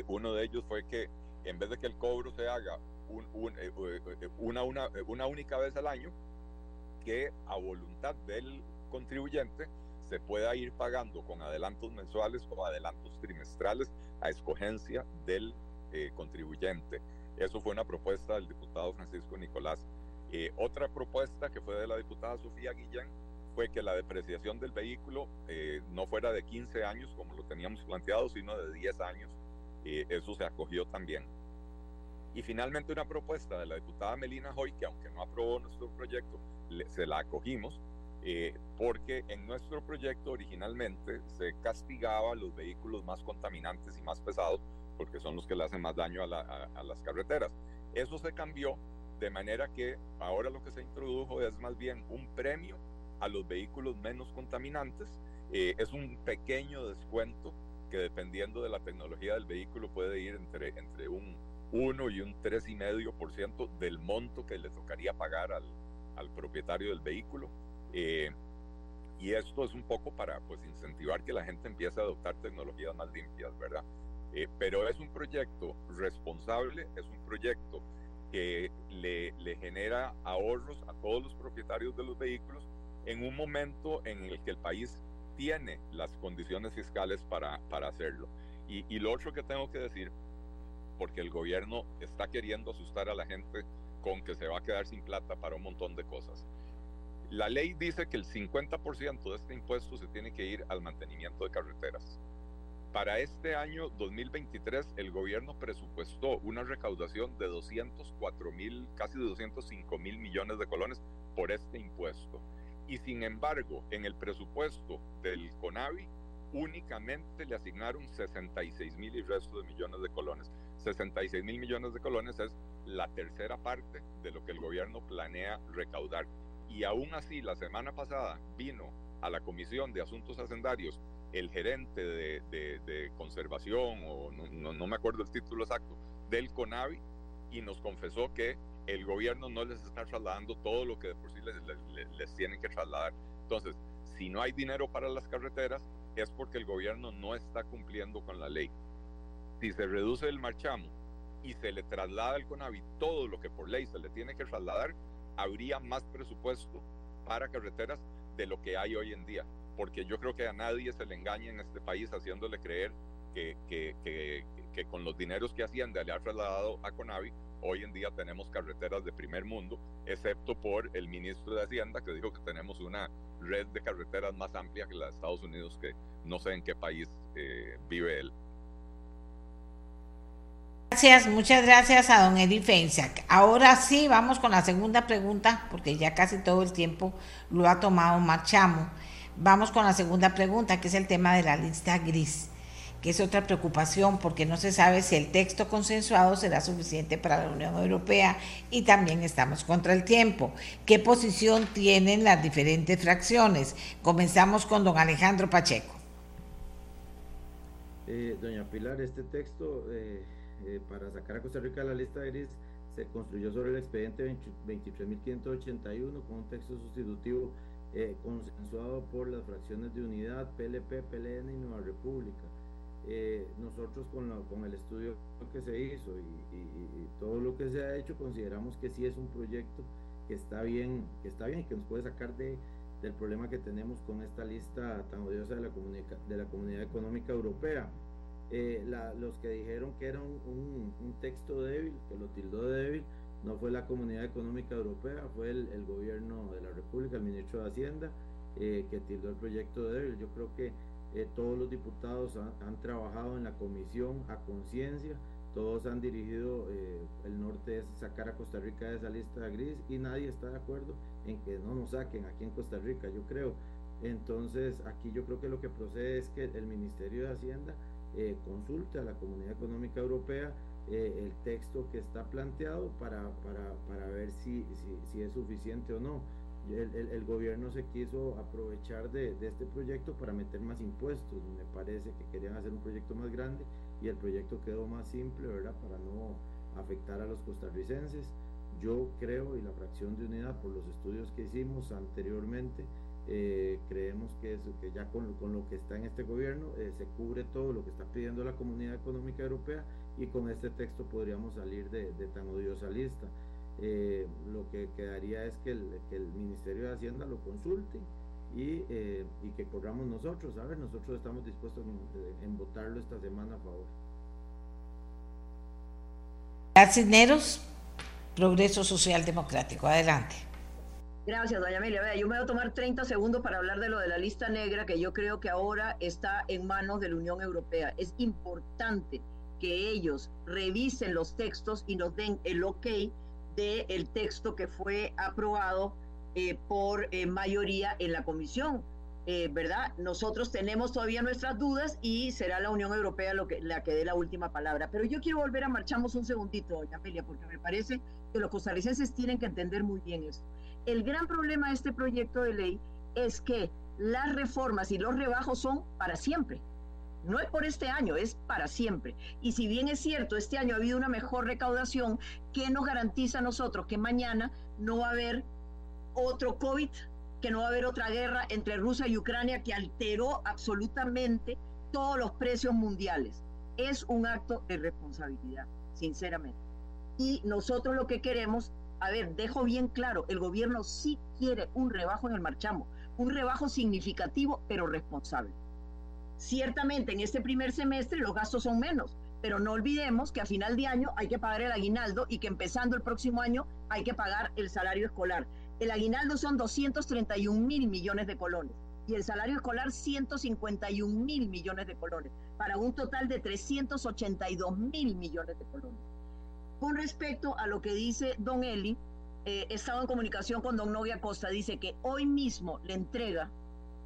uno de ellos fue que en vez de que el cobro se haga un, una, una, una única vez al año, que a voluntad del contribuyente se pueda ir pagando con adelantos mensuales o adelantos trimestrales a escogencia del eh, contribuyente. Eso fue una propuesta del diputado Francisco Nicolás. Eh, otra propuesta que fue de la diputada Sofía Guillén fue que la depreciación del vehículo eh, no fuera de 15 años como lo teníamos planteado, sino de 10 años. eso se acogió también. Y finalmente una propuesta de la diputada Melina Hoy, que aunque no aprobó nuestro proyecto, se la acogimos, eh, porque en nuestro proyecto originalmente se castigaba a los vehículos más contaminantes y más pesados, porque son los que le hacen más daño a, las carreteras. Eso se cambió de manera que ahora lo que se introdujo es más bien un premio a los vehículos menos contaminantes. Eh, es un pequeño descuento que dependiendo de la tecnología del vehículo puede ir entre, entre un 1 y un 3,5% del monto que le tocaría pagar al, al propietario del vehículo. Eh, y esto es un poco para pues incentivar que la gente empiece a adoptar tecnologías más limpias, ¿verdad? Eh, pero es un proyecto responsable, es un proyecto que le, le, genera ahorros a todos los propietarios de los vehículos en un momento en el que el país tiene las condiciones fiscales para, para hacerlo. Y, y lo otro que tengo que decir, porque el gobierno está queriendo asustar a la gente con que se va a quedar sin plata para un montón de cosas. La ley dice que el 50% de este impuesto se tiene que ir al mantenimiento de carreteras. Para este año 2023, el gobierno presupuestó una recaudación de 204 mil, casi 205 mil millones de colones por este impuesto. Y sin embargo, en el presupuesto del CONAVI, únicamente le asignaron 66 mil y resto de millones de colones. 66 mil millones de colones es la tercera parte de lo que el gobierno planea recaudar. Y aún así, la semana pasada vino a la Comisión de Asuntos Hacendarios el gerente de, conservación, o no, me acuerdo el título exacto, del CONAVI, y nos confesó que el gobierno no les está trasladando todo lo que de por sí les tienen que trasladar. Entonces, si no hay dinero para las carreteras, es porque el gobierno no está cumpliendo con la ley. Si se reduce el marchamo y se le traslada al CONAVI todo lo que por ley se le tiene que trasladar, habría más presupuesto para carreteras de lo que hay hoy en día. porque yo creo que a nadie se le engaña en este país haciéndole creer que, con los dineros que Hacienda le ha trasladado a Conavi, hoy en día tenemos carreteras de primer mundo, excepto por el ministro de Hacienda que dijo que tenemos una red de carreteras más amplia que la de Estados Unidos, que no sé en qué país eh, vive él. Gracias, muchas gracias a don Eddie Feinsack. Ahora sí, vamos con la segunda pregunta, porque ya casi todo el tiempo lo ha tomado Marchamo. Vamos con la segunda pregunta, que es el tema de la lista gris, que es otra preocupación, porque no se sabe si el texto consensuado será suficiente para la Unión Europea y también estamos contra el tiempo. ¿Qué posición tienen las diferentes fracciones? Comenzamos con don Alejandro Pacheco. Eh, doña Pilar, este texto... Eh eh, para sacar a Costa Rica de la lista gris se construyó sobre el expediente 23.581 con un texto sustitutivo eh, consensuado por las fracciones de unidad, PLP, PLN y Nueva República. Eh, nosotros con, el estudio que se hizo y, todo lo que se ha hecho consideramos que sí es un proyecto que está bien, que está bien y que nos puede sacar de, del problema que tenemos con esta lista tan odiosa de la Comunidad Económica Europea. Eh, los que dijeron que era un, texto débil, que lo tildó débil, no fue la Comunidad Económica Europea, fue el, gobierno de la República, el ministro de Hacienda, eh, que tildó el proyecto débil. Yo creo que eh, todos los diputados han, trabajado en la comisión a conciencia, todos han dirigido, el norte es sacar a Costa Rica de esa lista gris y nadie está de acuerdo en que no nos saquen aquí en Costa Rica, yo creo. Entonces, aquí yo creo que lo que procede es que el Ministerio de Hacienda eh, consulte a la Comunidad Económica Europea eh, el texto que está planteado para, para, para ver si, si, es suficiente o no. El, el, gobierno se quiso aprovechar de, de, este proyecto para meter más impuestos. Me parece que querían hacer un proyecto más grande y el proyecto quedó más simple, ¿verdad? Para no afectar a los costarricenses. Yo creo, y la fracción de unidad, por los estudios que hicimos anteriormente, eh, creemos que, eso, que ya con, con, lo que está en este gobierno eh, se cubre todo lo que está pidiendo la Comunidad Económica Europea y con este texto podríamos salir de, tan odiosa lista. Eh, lo que quedaría es que el, que el, Ministerio de Hacienda lo consulte y, y que corramos nosotros. A ver, nosotros estamos dispuestos en, en votarlo esta semana a favor. Cisneros, Progreso Social Democrático. Adelante. Gracias, doña Amelia. yo me voy a tomar 30 segundos para hablar de lo de la lista negra, que yo creo que ahora está en manos de la Unión Europea. Es importante que ellos revisen los textos y nos den el ok del el texto que fue aprobado eh, por eh, mayoría en la comisión. Eh, ¿Verdad? Nosotros tenemos todavía nuestras dudas y será la Unión Europea lo que, la que dé la última palabra. Pero yo quiero volver a marchamos un segundito, doña Amelia, porque me parece que los costarricenses tienen que entender muy bien esto. El gran problema de este proyecto de ley es que las reformas y los rebajos son para siempre. No es por este año, es para siempre. Y si bien es cierto, este año ha habido una mejor recaudación, ¿qué nos garantiza a nosotros que mañana no va a haber otro COVID, que no va a haber otra guerra entre Rusia y Ucrania que alteró absolutamente todos los precios mundiales? Es un acto de responsabilidad, sinceramente. Y nosotros lo que queremos a ver, dejo bien claro, el gobierno sí quiere un rebajo en el marchamo, un rebajo significativo, pero responsable. Ciertamente en este primer semestre los gastos son menos, pero no olvidemos que a final de año hay que pagar el aguinaldo y que empezando el próximo año hay que pagar el salario escolar. El aguinaldo son 231 mil millones de colones y el salario escolar 151 mil millones de colones, para un total de 382 mil millones de colones. Con respecto a lo que dice don Eli, eh, he estado en comunicación con don Novia Costa, dice que hoy mismo le entrega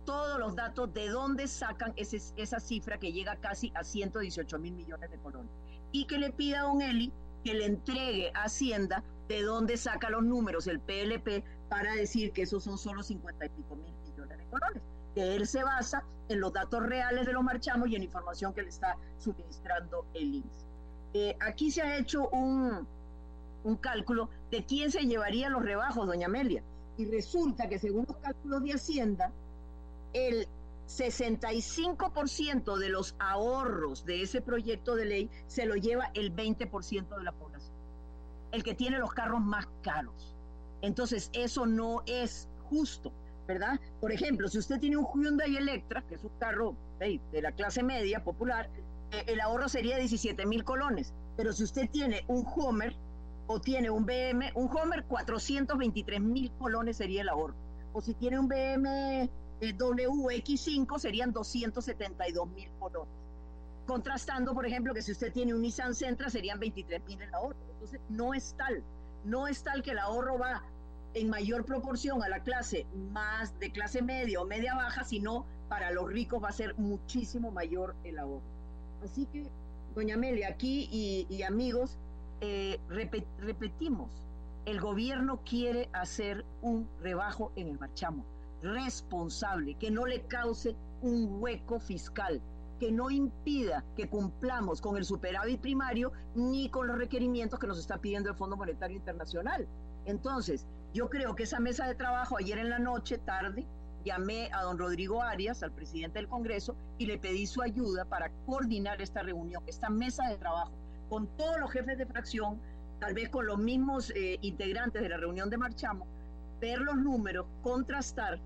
todos los datos de dónde sacan esa cifra que llega casi a 118 mil millones de colones. Y que le pida a don Eli que le entregue a Hacienda de dónde saca los números, el PLP, para decir que esos son solo 50 y pico mil millones de colones. Que él se basa en los datos reales de los marchamos y en información que le está suministrando el INSS. Eh, aquí se ha hecho un, cálculo de quién se llevaría los rebajos, doña Amelia. Y resulta que según los cálculos de Hacienda, el 65% de los ahorros de ese proyecto de ley se lo lleva el 20% de la población, el que tiene los carros más caros. Entonces, eso no es justo, ¿verdad? Por ejemplo, si usted tiene un Hyundai Electra, que es un carro de la clase media popular, el ahorro sería 17 mil colones. Pero si usted tiene un Homer o tiene un BM, un Homer, 423 mil colones sería el ahorro. O si tiene un BMW WX5, serían 272 mil colones. Contrastando, por ejemplo, que si usted tiene un Nissan Sentra, serían 23 mil el ahorro. Entonces, no es tal. No es tal que el ahorro va en mayor proporción a la clase más de clase media o media baja, sino para los ricos va a ser muchísimo mayor el ahorro. Así que, doña Amelia, aquí y, amigos, eh, repetimos, el gobierno quiere hacer un rebajo en el marchamo, responsable, que no le cause un hueco fiscal, que no impida que cumplamos con el superávit primario ni con los requerimientos que nos está pidiendo el Fondo Monetario Internacional. Entonces, yo creo que esa mesa de trabajo ayer en la noche, tarde, llamé a don Rodrigo Arias, al presidente del Congreso, y le pedí su ayuda para coordinar esta reunión, esta mesa de trabajo, con todos los jefes de fracción, tal vez con los mismos eh, integrantes de la reunión de Marchamo, ver los números, contrastar,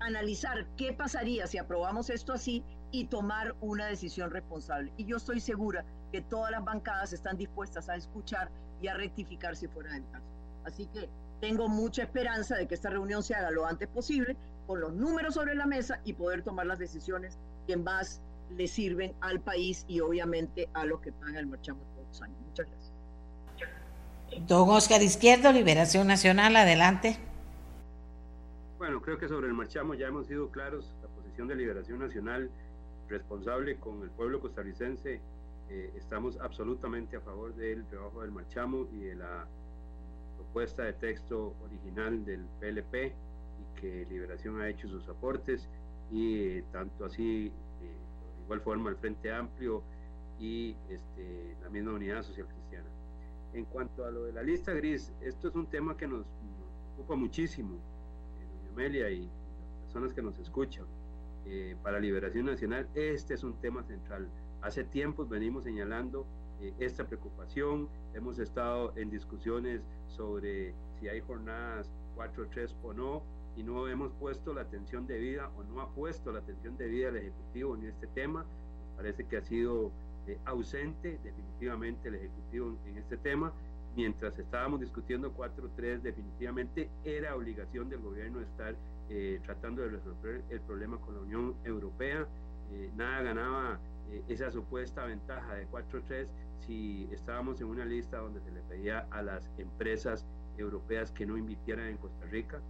analizar qué pasaría si aprobamos esto así y tomar una decisión responsable. Y yo estoy segura que todas las bancadas están dispuestas a escuchar y a rectificar si fuera el caso. Así que tengo mucha esperanza de que esta reunión se haga lo antes posible, con los números sobre la mesa y poder tomar las decisiones que más le sirven al país y obviamente a los que pagan el marchamo todos los años. Muchas gracias. Don Oscar Izquierdo, Liberación Nacional, adelante. Bueno, creo que sobre el marchamo ya hemos sido claros. La posición de Liberación Nacional responsable con el pueblo costarricense. Eh, estamos absolutamente a favor del trabajo del marchamo y de la propuesta de texto original del PLP que Liberación ha hecho sus aportes y eh, tanto así, eh, de igual forma, el Frente Amplio y este, la misma Unidad Social Cristiana. En cuanto a lo de la lista gris, esto es un tema que nos, ocupa muchísimo, eh, Amelia y las personas que nos escuchan. para Liberación Nacional, este es un tema central. Hace tiempo venimos señalando esta preocupación, hemos estado en discusiones sobre si hay jornadas 4-3 o no, y no hemos puesto la atención debida o no ha puesto la atención debida el Ejecutivo en este tema. parece que ha sido eh, ausente definitivamente el Ejecutivo en, este tema. Mientras estábamos discutiendo 4-3, definitivamente era obligación del gobierno estar eh, tratando de resolver el problema con la Unión Europea. Eh, nada ganaba esa supuesta ventaja de 4-3 si estábamos en una lista donde se le pedía a las empresas europeas que no invirtieran en Costa Rica,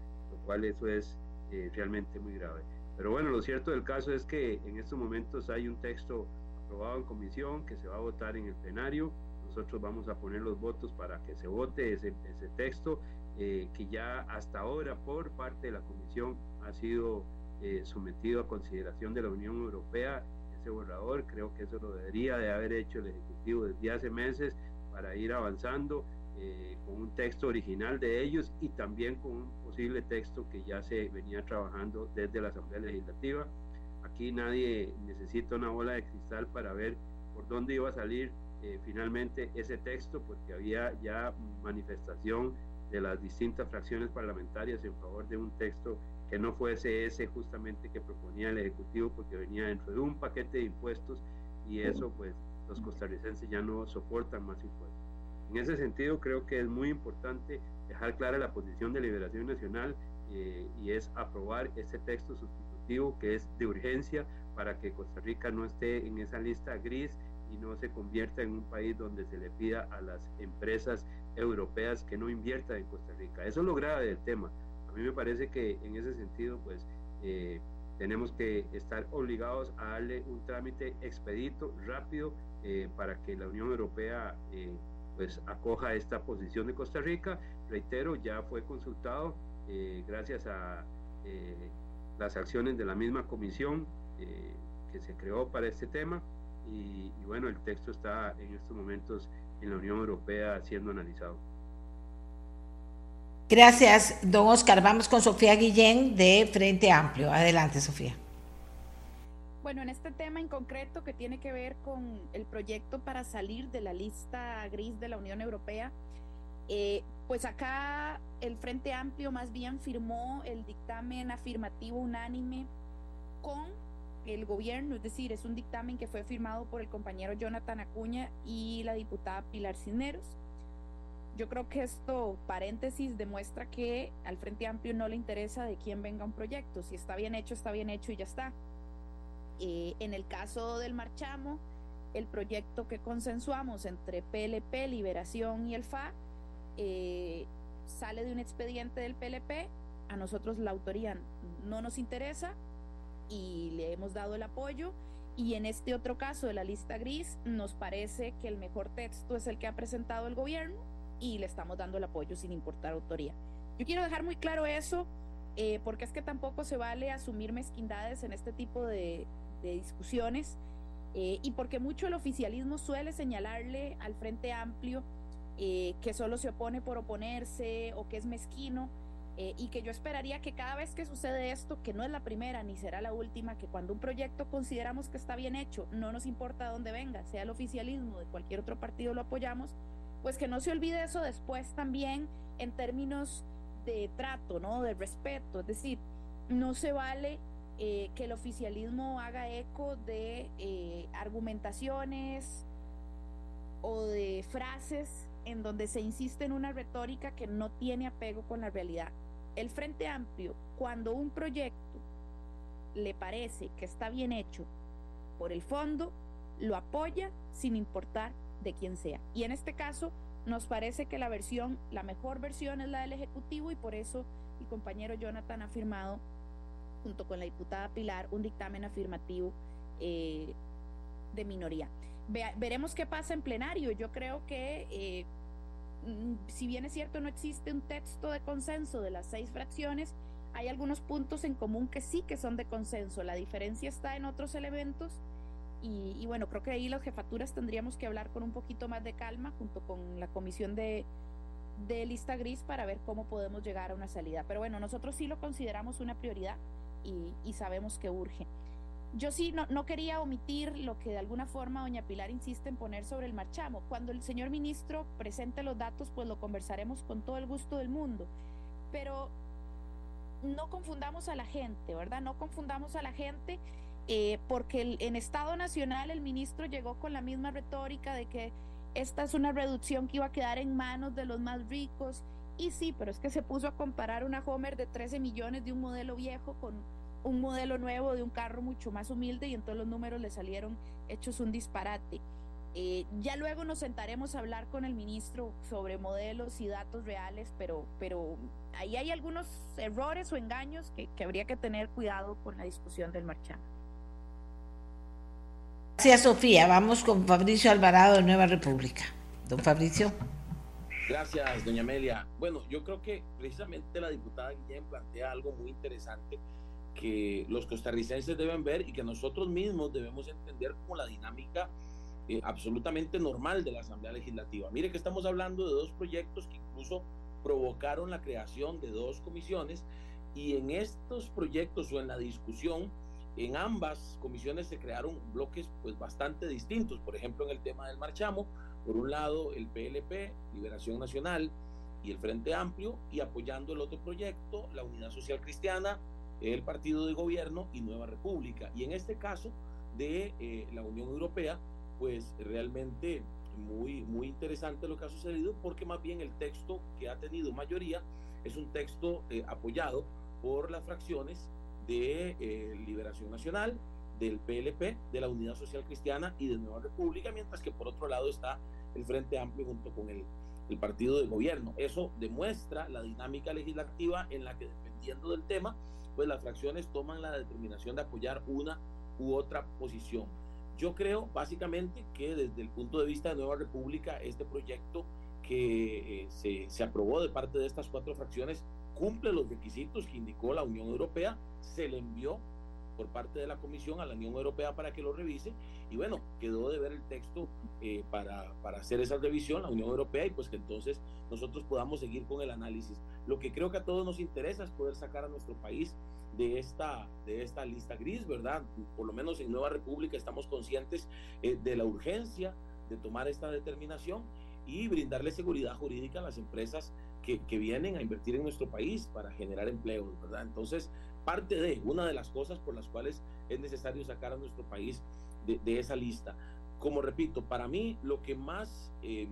cual eso es eh, realmente muy grave. Pero bueno, lo cierto del caso es que en estos momentos hay un texto aprobado en comisión que se va a votar en el plenario. Nosotros vamos a poner los votos para que se vote ese, ese texto eh, que ya hasta ahora por parte de la comisión ha sido eh, sometido a consideración de la Unión Europea borrador. Creo que eso lo debería de haber hecho el Ejecutivo desde hace meses para ir avanzando eh, con un texto original de ellos y también con un posible texto que ya se venía trabajando desde la Asamblea Legislativa. Aquí nadie necesita una bola de cristal para ver por dónde iba a salir eh, finalmente ese texto, porque había ya manifestación de las distintas fracciones parlamentarias en favor de un texto que no fuese ese justamente que proponía el Ejecutivo porque venía dentro de un paquete de impuestos y eso pues los costarricenses ya no soportan más impuestos. En ese sentido creo que es muy importante dejar clara la posición de Liberación Nacional eh, y es aprobar ese texto sustitutivo que es de urgencia para que Costa Rica no esté en esa lista gris y no se convierta en un país donde se le pida a las empresas europeas que no inviertan en Costa Rica. Eso es lo grave del tema mí me parece que en ese sentido, pues eh, tenemos que estar obligados a darle un trámite expedito, rápido, eh, para que la Unión Europea pues acoja esta posición de Costa Rica. Reitero, ya fue consultado gracias a las acciones de la misma comisión que se creó para este tema y, y bueno, el texto está en estos momentos en la Unión Europea siendo analizado. Gracias, don Oscar. Vamos con Sofía Guillén de Frente Amplio. Adelante, Sofía. Bueno, en este tema en concreto que tiene que ver con el proyecto para salir de la lista gris de la Unión Europea, eh, Pues acá el Frente Amplio más bien firmó el dictamen afirmativo unánime con el gobierno, es decir, es un dictamen que fue firmado por el compañero Jonathan Acuña y la diputada Pilar Cisneros. Yo creo que esto, paréntesis, demuestra que al Frente Amplio no le interesa de quién venga un proyecto. Si está bien hecho, está bien hecho y ya está. Eh, en el caso del Marchamo, el proyecto que consensuamos entre PLP, Liberación y el FA eh, sale de un expediente del PLP. A nosotros la autoría no nos interesa y le hemos dado el apoyo. Y en este otro caso de la lista gris, nos parece que el mejor texto es el que ha presentado el gobierno y le estamos dando el apoyo sin importar autoría. Yo quiero dejar muy claro eso, eh, porque es que tampoco se vale asumir mezquindades en este tipo de, discusiones eh, y porque mucho el oficialismo suele señalarle al Frente Amplio eh, que solo se opone por oponerse o que es mezquino. y que yo esperaría que cada vez que sucede esto, que no es la primera ni será la última, que cuando un proyecto consideramos que está bien hecho, no nos importa de dónde venga, sea el oficialismo de cualquier otro partido lo apoyamos, pues que no se olvide eso después también en términos de trato, ¿no? De respeto. Es decir, no se vale eh, que el oficialismo haga eco de eh, argumentaciones o de frases en donde se insiste en una retórica que no tiene apego con la realidad. El Frente Amplio, cuando un proyecto le parece que está bien hecho por el fondo, lo apoya sin importar de quien sea. Y en este caso, nos parece que la versión, la mejor versión es la del Ejecutivo y por eso el compañero Jonathan ha firmado, junto con la diputada Pilar, un dictamen afirmativo eh, de minoría. veremos qué pasa en plenario. Yo creo que, eh, mm, si bien es cierto, no existe un texto de consenso de las seis fracciones, hay algunos puntos en común que sí que son de consenso. La diferencia está en otros elementos y, bueno, creo que ahí las jefaturas tendríamos que hablar con un poquito más de calma junto con la comisión de, de lista gris para ver cómo podemos llegar a una salida. Pero bueno, nosotros sí lo consideramos una prioridad y, sabemos que urge. Yo sí no, no, quería omitir lo que de alguna forma doña Pilar insiste en poner sobre el marchamo. Cuando el señor ministro presente los datos, pues lo conversaremos con todo el gusto del mundo. Pero no confundamos a la gente, ¿verdad? No confundamos a la gente eh, porque en Estado Nacional el ministro llegó con la misma retórica de que esta es una reducción que iba a quedar en manos de los más ricos. Y sí, pero es que se puso a comparar una Homer de 13 millones de un modelo viejo con un modelo nuevo de un carro mucho más humilde y entonces los números le salieron hechos un disparate. Eh, ya luego nos sentaremos a hablar con el ministro sobre modelos y datos reales, pero, pero ahí hay algunos errores o engaños que, que habría que tener cuidado con la discusión del marchamo. Gracias, Sofía. Vamos con Fabricio Alvarado de Nueva República. Don Fabricio. Gracias, doña Amelia. Bueno, yo creo que precisamente la diputada Guillén plantea algo muy interesante que los costarricenses deben ver y que nosotros mismos debemos entender como la dinámica eh, absolutamente normal de la Asamblea Legislativa. Mire que estamos hablando de dos proyectos que incluso provocaron la creación de dos comisiones y en estos proyectos o en la discusión en ambas comisiones se crearon bloques pues bastante distintos, por ejemplo en el tema del marchamo, por un lado el PLP, Liberación Nacional y el Frente Amplio, y apoyando el otro proyecto, la Unidad Social Cristiana, el Partido de Gobierno y Nueva República. Y en este caso de eh, la Unión Europea, pues realmente muy, muy interesante lo que ha sucedido, porque más bien el texto que ha tenido mayoría es un texto eh, apoyado por las fracciones de eh, Liberación Nacional, del PLP, de la Unidad Social Cristiana y de Nueva República, mientras que por otro lado está el Frente Amplio junto con el, el partido de gobierno. Eso demuestra la dinámica legislativa en la que dependiendo del tema, pues las fracciones toman la determinación de apoyar una u otra posición. Yo creo básicamente que desde el punto de vista de Nueva República, este proyecto que eh, se, se aprobó de parte de estas cuatro fracciones cumple los requisitos que indicó la Unión Europea, se le envió por parte de la Comisión a la Unión Europea para que lo revise y bueno, quedó de ver el texto eh, para, para, hacer esa revisión la Unión Europea y pues que entonces nosotros podamos seguir con el análisis. Lo que creo que a todos nos interesa es poder sacar a nuestro país de esta, de esta lista gris, ¿verdad? Por lo menos en Nueva República estamos conscientes eh, de la urgencia de tomar esta determinación y brindarle seguridad jurídica a las empresas que, que, vienen a invertir en nuestro país para generar empleos, ¿verdad? Entonces, parte de una de las cosas por las cuales es necesario sacar a nuestro país de, esa lista. Como repito, para mí lo que más eh,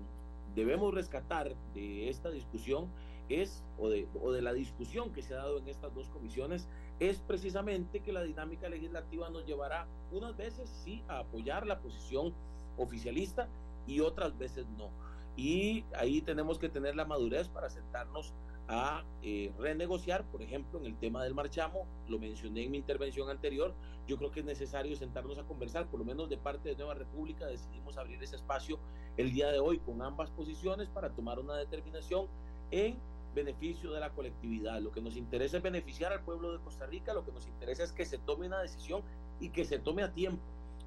debemos rescatar de esta discusión es, o de, o de la discusión que se ha dado en estas dos comisiones, es precisamente que la dinámica legislativa nos llevará unas veces sí a apoyar la posición oficialista y otras veces no. Y ahí tenemos que tener la madurez para sentarnos a eh, renegociar, por ejemplo, en el tema del marchamo, lo mencioné en mi intervención anterior, yo creo que es necesario sentarnos a conversar, por lo menos de parte de Nueva República decidimos abrir ese espacio el día de hoy con ambas posiciones para tomar una determinación en beneficio de la colectividad. Lo que nos interesa es beneficiar al pueblo de Costa Rica, lo que nos interesa es que se tome una decisión y que se tome a tiempo,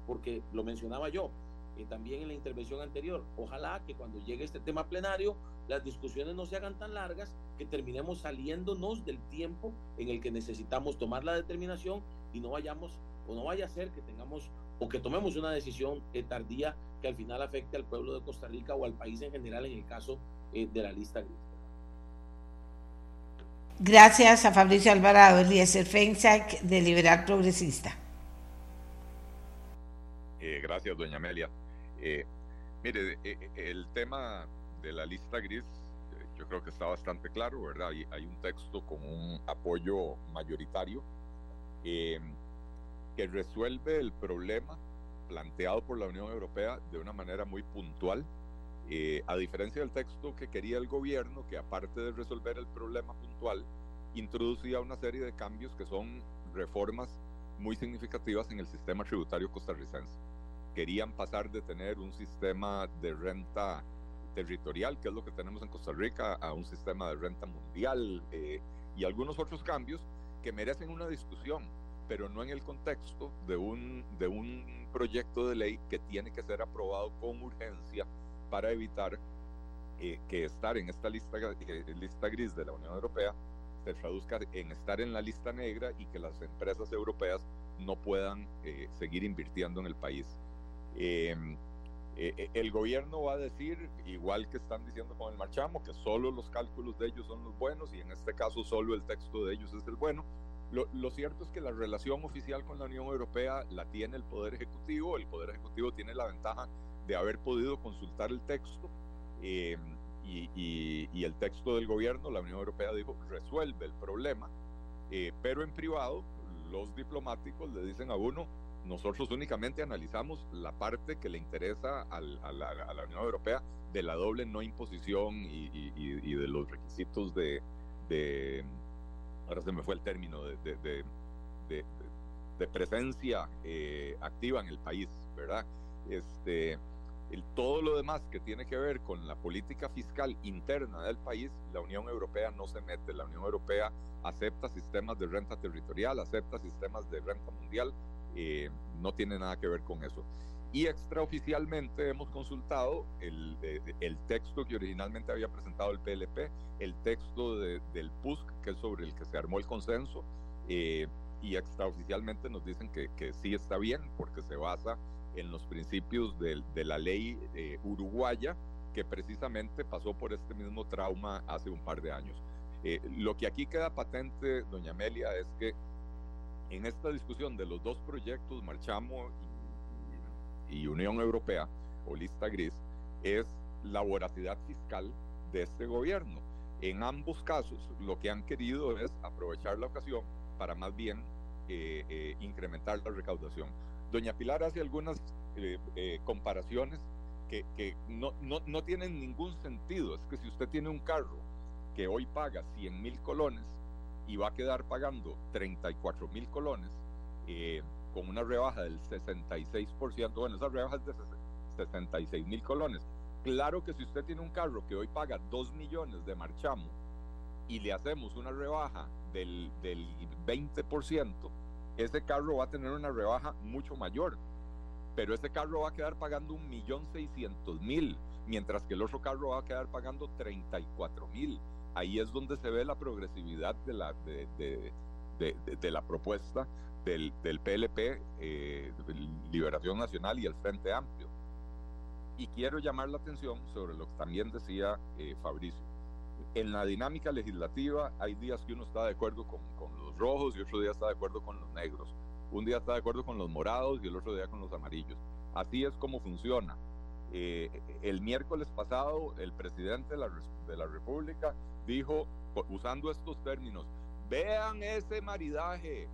porque lo mencionaba yo, eh, también en la intervención anterior. Ojalá que cuando llegue este tema plenario las discusiones no se hagan tan largas que terminemos saliéndonos del tiempo en el que necesitamos tomar la determinación y no vayamos o no vaya a ser que tengamos o que tomemos una decisión eh, tardía que al final afecte al pueblo de Costa Rica o al país en general en el caso eh, de la lista gris. Gracias a Fabricio Alvarado, Eliezer Feinsack, de Liberal Progresista. Eh, gracias, doña Amelia. Eh, mire, eh, el tema de la lista gris yo creo que está bastante claro, ¿verdad? Hay, un texto con un apoyo mayoritario que resuelve el problema planteado por la Unión Europea de una manera muy puntual, a diferencia del texto que quería el gobierno, que aparte de resolver el problema puntual, introducía una serie de cambios que son reformas muy significativas en el sistema tributario costarricense querían pasar de tener un sistema de renta territorial, que es lo que tenemos en Costa Rica, a un sistema de renta mundial eh, y algunos otros cambios que merecen una discusión, pero no en el contexto de un, de un proyecto de ley que tiene que ser aprobado con urgencia para evitar eh, que estar en esta lista, eh, lista gris de la Unión Europea se traduzca en estar en la lista negra y que las empresas europeas no puedan seguir invirtiendo en el país. Em, eh, eh, el gobierno va a decir, igual que están diciendo con el marchamo, que solo los cálculos de ellos son los buenos y en este caso solo el texto de ellos es el bueno. Lo, lo, cierto es que la relación oficial con la Unión Europea la tiene el Poder Ejecutivo. El Poder Ejecutivo tiene la ventaja de haber podido consultar el texto em, y, y, y, el texto del gobierno, la Unión Europea dijo, resuelve el problema, eh, pero en privado los diplomáticos le dicen a uno, nosotros únicamente analizamos la parte que le interesa al, a, la, a, la, Unión Europea de la doble no imposición y, de los requisitos de, ahora se me fue el término, de, presencia eh, activa en el país, ¿verdad? Este, todo lo demás que tiene que ver con la política fiscal interna del país, la Unión Europea no se mete. La Unión Europea acepta sistemas de renta territorial, acepta sistemas de renta mundial, eh, no tiene nada que ver con eso. Y extraoficialmente hemos consultado el, el, texto que originalmente había presentado el PLP, el texto de, del PUSC, que es sobre el que se armó el consenso, eh, y extraoficialmente nos dicen que, que, sí está bien, porque se basa en los principios de, la ley eh, uruguaya, que precisamente pasó por este mismo trauma hace un par de años. Eh, lo que aquí queda patente, doña Amelia, es que en esta discusión de los dos proyectos, Marchamo y, y, Unión Europea, o lista gris, es la voracidad fiscal de este gobierno. En ambos casos, lo que han querido es aprovechar la ocasión para más bien eh, eh, incrementar la recaudación. Doña Pilar hace algunas eh, eh comparaciones que, que no, no, no tienen ningún sentido. Es que si usted tiene un carro que hoy paga 100 mil colones, y va a quedar pagando 34 mil colones eh, con una rebaja del 66%. Bueno, esa rebaja es de 66 mil colones. Claro que si usted tiene un carro que hoy paga 2 millones de marchamo y le hacemos una rebaja del, del 20%, ese carro va a tener una rebaja mucho mayor. Pero ese carro va a quedar pagando un millón seiscientos mil, mientras que el otro carro va a quedar pagando 34 mil ahí es donde se ve la progresividad de la, de, de, de, de la propuesta del, del PLP, eh, Liberación Nacional y el Frente Amplio. Y quiero llamar la atención sobre lo que también decía eh, Fabricio. En la dinámica legislativa hay días que uno está de acuerdo con, con los rojos y otro día está de acuerdo con los negros. Un día está de acuerdo con los morados y el otro día con los amarillos. Así es como funciona. Eh, el miércoles pasado, el presidente de la, de la República dijo, usando estos términos, vean ese maridaje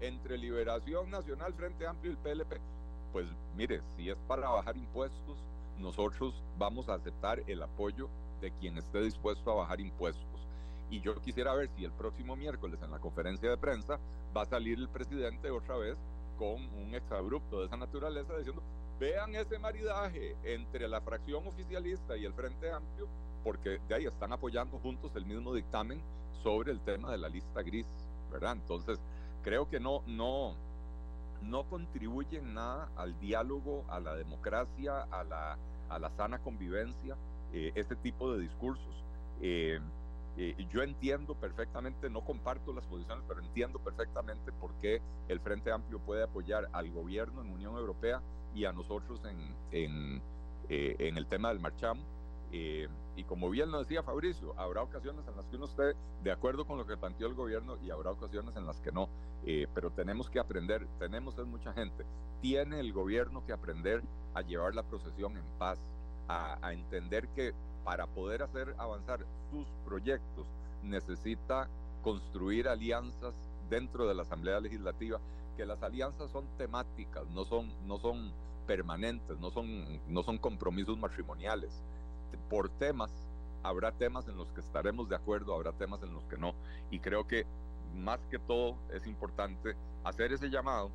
entre Liberación Nacional, Frente Amplio y el PLP. Pues mire, si es para bajar impuestos, nosotros vamos a aceptar el apoyo de quien esté dispuesto a bajar impuestos. Y yo quisiera ver si el próximo miércoles en la conferencia de prensa va a salir el presidente otra vez con un exabrupto de esa naturaleza diciendo, vean ese maridaje entre la fracción oficialista y el Frente Amplio, porque de ahí están apoyando juntos el mismo dictamen sobre el tema de la lista gris, ¿verdad? Entonces, creo que no, no, no contribuyen nada al diálogo, a la democracia, a la, a la sana convivencia, eh, este tipo de discursos. Eh, eh, yo entiendo perfectamente, no comparto las posiciones, pero entiendo perfectamente por qué el Frente Amplio puede apoyar al gobierno en Unión Europea y a nosotros en, en, en el tema del marchamo. y como bien lo decía Fabricio, habrá ocasiones en las que uno esté de acuerdo con lo que planteó el gobierno y habrá ocasiones en las que no. pero tenemos que aprender, tenemos es mucha gente, tiene el gobierno que aprender a llevar la procesión en paz, a, entender que para poder hacer avanzar sus proyectos necesita construir alianzas dentro de la Asamblea Legislativa, que las alianzas son temáticas, no son, no son permanentes, no son, no son compromisos matrimoniales. Por temas, habrá temas en los que estaremos de acuerdo, habrá temas en los que no. Y creo que más que todo es importante hacer ese llamado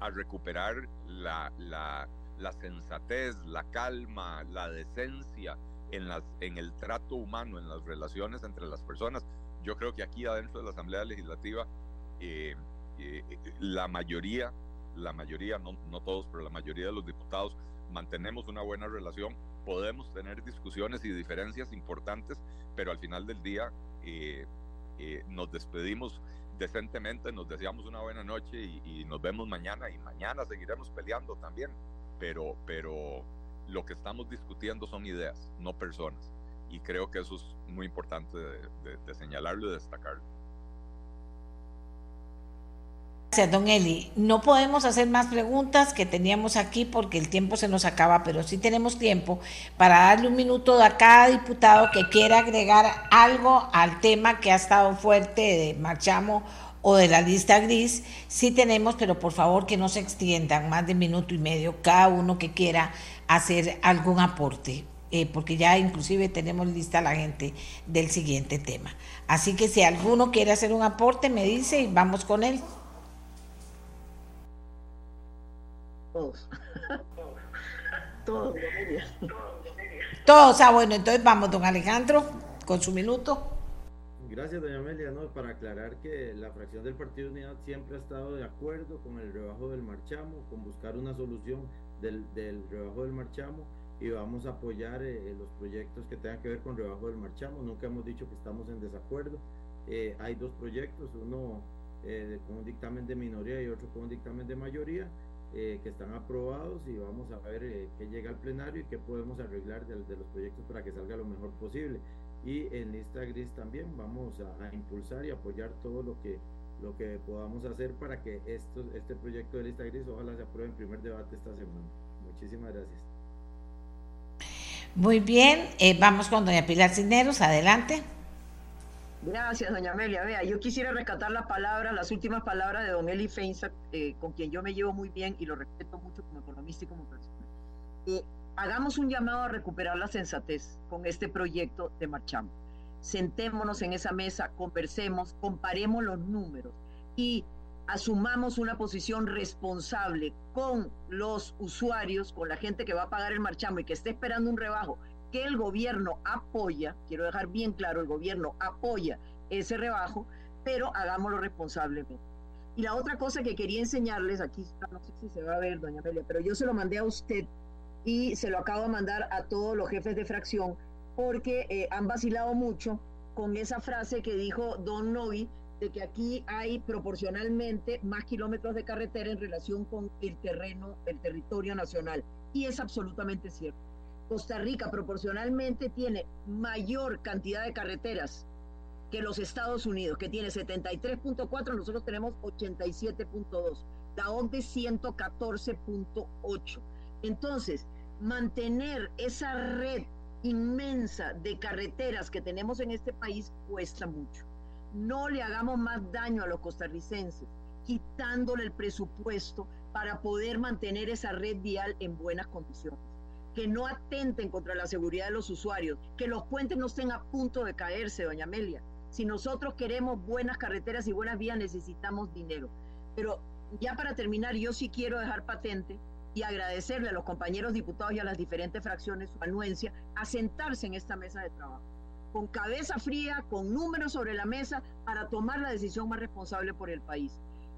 a recuperar la, la, la sensatez, la calma, la decencia en, las, en el trato humano, en las relaciones entre las personas. Yo creo que aquí adentro de la Asamblea Legislativa, eh, eh, la mayoría, la mayoría, no, no todos, pero la mayoría de los diputados mantenemos una buena relación, podemos tener discusiones y diferencias importantes, pero al final del día eh, nos despedimos decentemente, nos deseamos una buena noche y, y, nos vemos mañana y mañana seguiremos peleando también pero, pero lo que estamos discutiendo son ideas, no personas. Y creo que eso es muy importante de, de, señalarlo y destacarlo. Gracias, don Eli. No podemos hacer más preguntas que teníamos aquí porque el tiempo se nos acaba, pero sí tenemos tiempo para darle un minuto a cada diputado que quiera agregar algo al tema que ha estado fuerte de Marchamo o de la lista gris, sí tenemos, pero por favor que no se extiendan más de minuto y medio cada uno que quiera hacer algún aporte, eh, porque ya inclusive tenemos lista la gente del siguiente tema. Así que si alguno quiere hacer un aporte, me dice y vamos con él. Todos. Todos. Todos. Ah, bueno, entonces vamos, don Alejandro, con su minuto. Gracias, doña Amelia. No, para aclarar que la fracción del Partido Unidad siempre ha estado de acuerdo con el rebajo del marchamo, con buscar una solución del, del rebajo del marchamo y vamos a apoyar eh, los proyectos que tengan que ver con rebajo del marchamo. Nunca hemos dicho que estamos en desacuerdo. Eh, hay dos proyectos, uno eh, con un dictamen de minoría y otro con un dictamen de mayoría, que están aprobados y vamos a ver qué llega al plenario y qué podemos arreglar de, de los proyectos para que salga lo mejor posible y en lista gris también vamos a, impulsar y apoyar todo lo que lo que podamos hacer para que esto, este proyecto de lista gris ojalá se apruebe en primer debate esta semana. Muchísimas gracias. Muy bien, eh, vamos con doña Pilar Cisneros, adelante. Gracias, doña Amelia. Vea, yo quisiera rescatar las palabras, las últimas palabras de don Eli Feinza, eh, con quien yo me llevo muy bien y lo respeto mucho como economista y como persona. Eh, hagamos un llamado a recuperar la sensatez con este proyecto de Marchamo. Sentémonos en esa mesa, conversemos, comparemos los números y asumamos una posición responsable con los usuarios, con la gente que va a pagar el marchamo y que esté esperando un rebajo, que el gobierno apoya, quiero dejar bien claro, el gobierno apoya ese rebajo, pero hagámoslo responsablemente. Y la otra cosa que quería enseñarles, aquí no sé si se va a ver, doña Amelia, pero yo se lo mandé a usted y se lo acabo de mandar a todos los jefes de fracción porque eh, han vacilado mucho con esa frase que dijo Don Novi de que aquí hay proporcionalmente más kilómetros de carretera en relación con el terreno, el territorio nacional. Y es absolutamente cierto. Costa Rica proporcionalmente tiene mayor cantidad de carreteras que los Estados Unidos, que tiene 73.4, nosotros tenemos 87.2, la OCDE 114.8. Entonces, mantener esa red inmensa de carreteras que tenemos en este país cuesta mucho. No le hagamos más daño a los costarricenses, quitándole el presupuesto para poder mantener esa red vial en buenas condiciones que no atenten contra la seguridad de los usuarios, que los puentes no estén a punto de caerse, doña Amelia. Si nosotros queremos buenas carreteras y buenas vías, necesitamos dinero. Pero ya para terminar, yo sí quiero dejar patente y agradecerle a los compañeros diputados y a las diferentes fracciones su anuencia a sentarse en esta mesa de trabajo, con cabeza fría, con números sobre la mesa, para tomar la decisión más responsable por el país.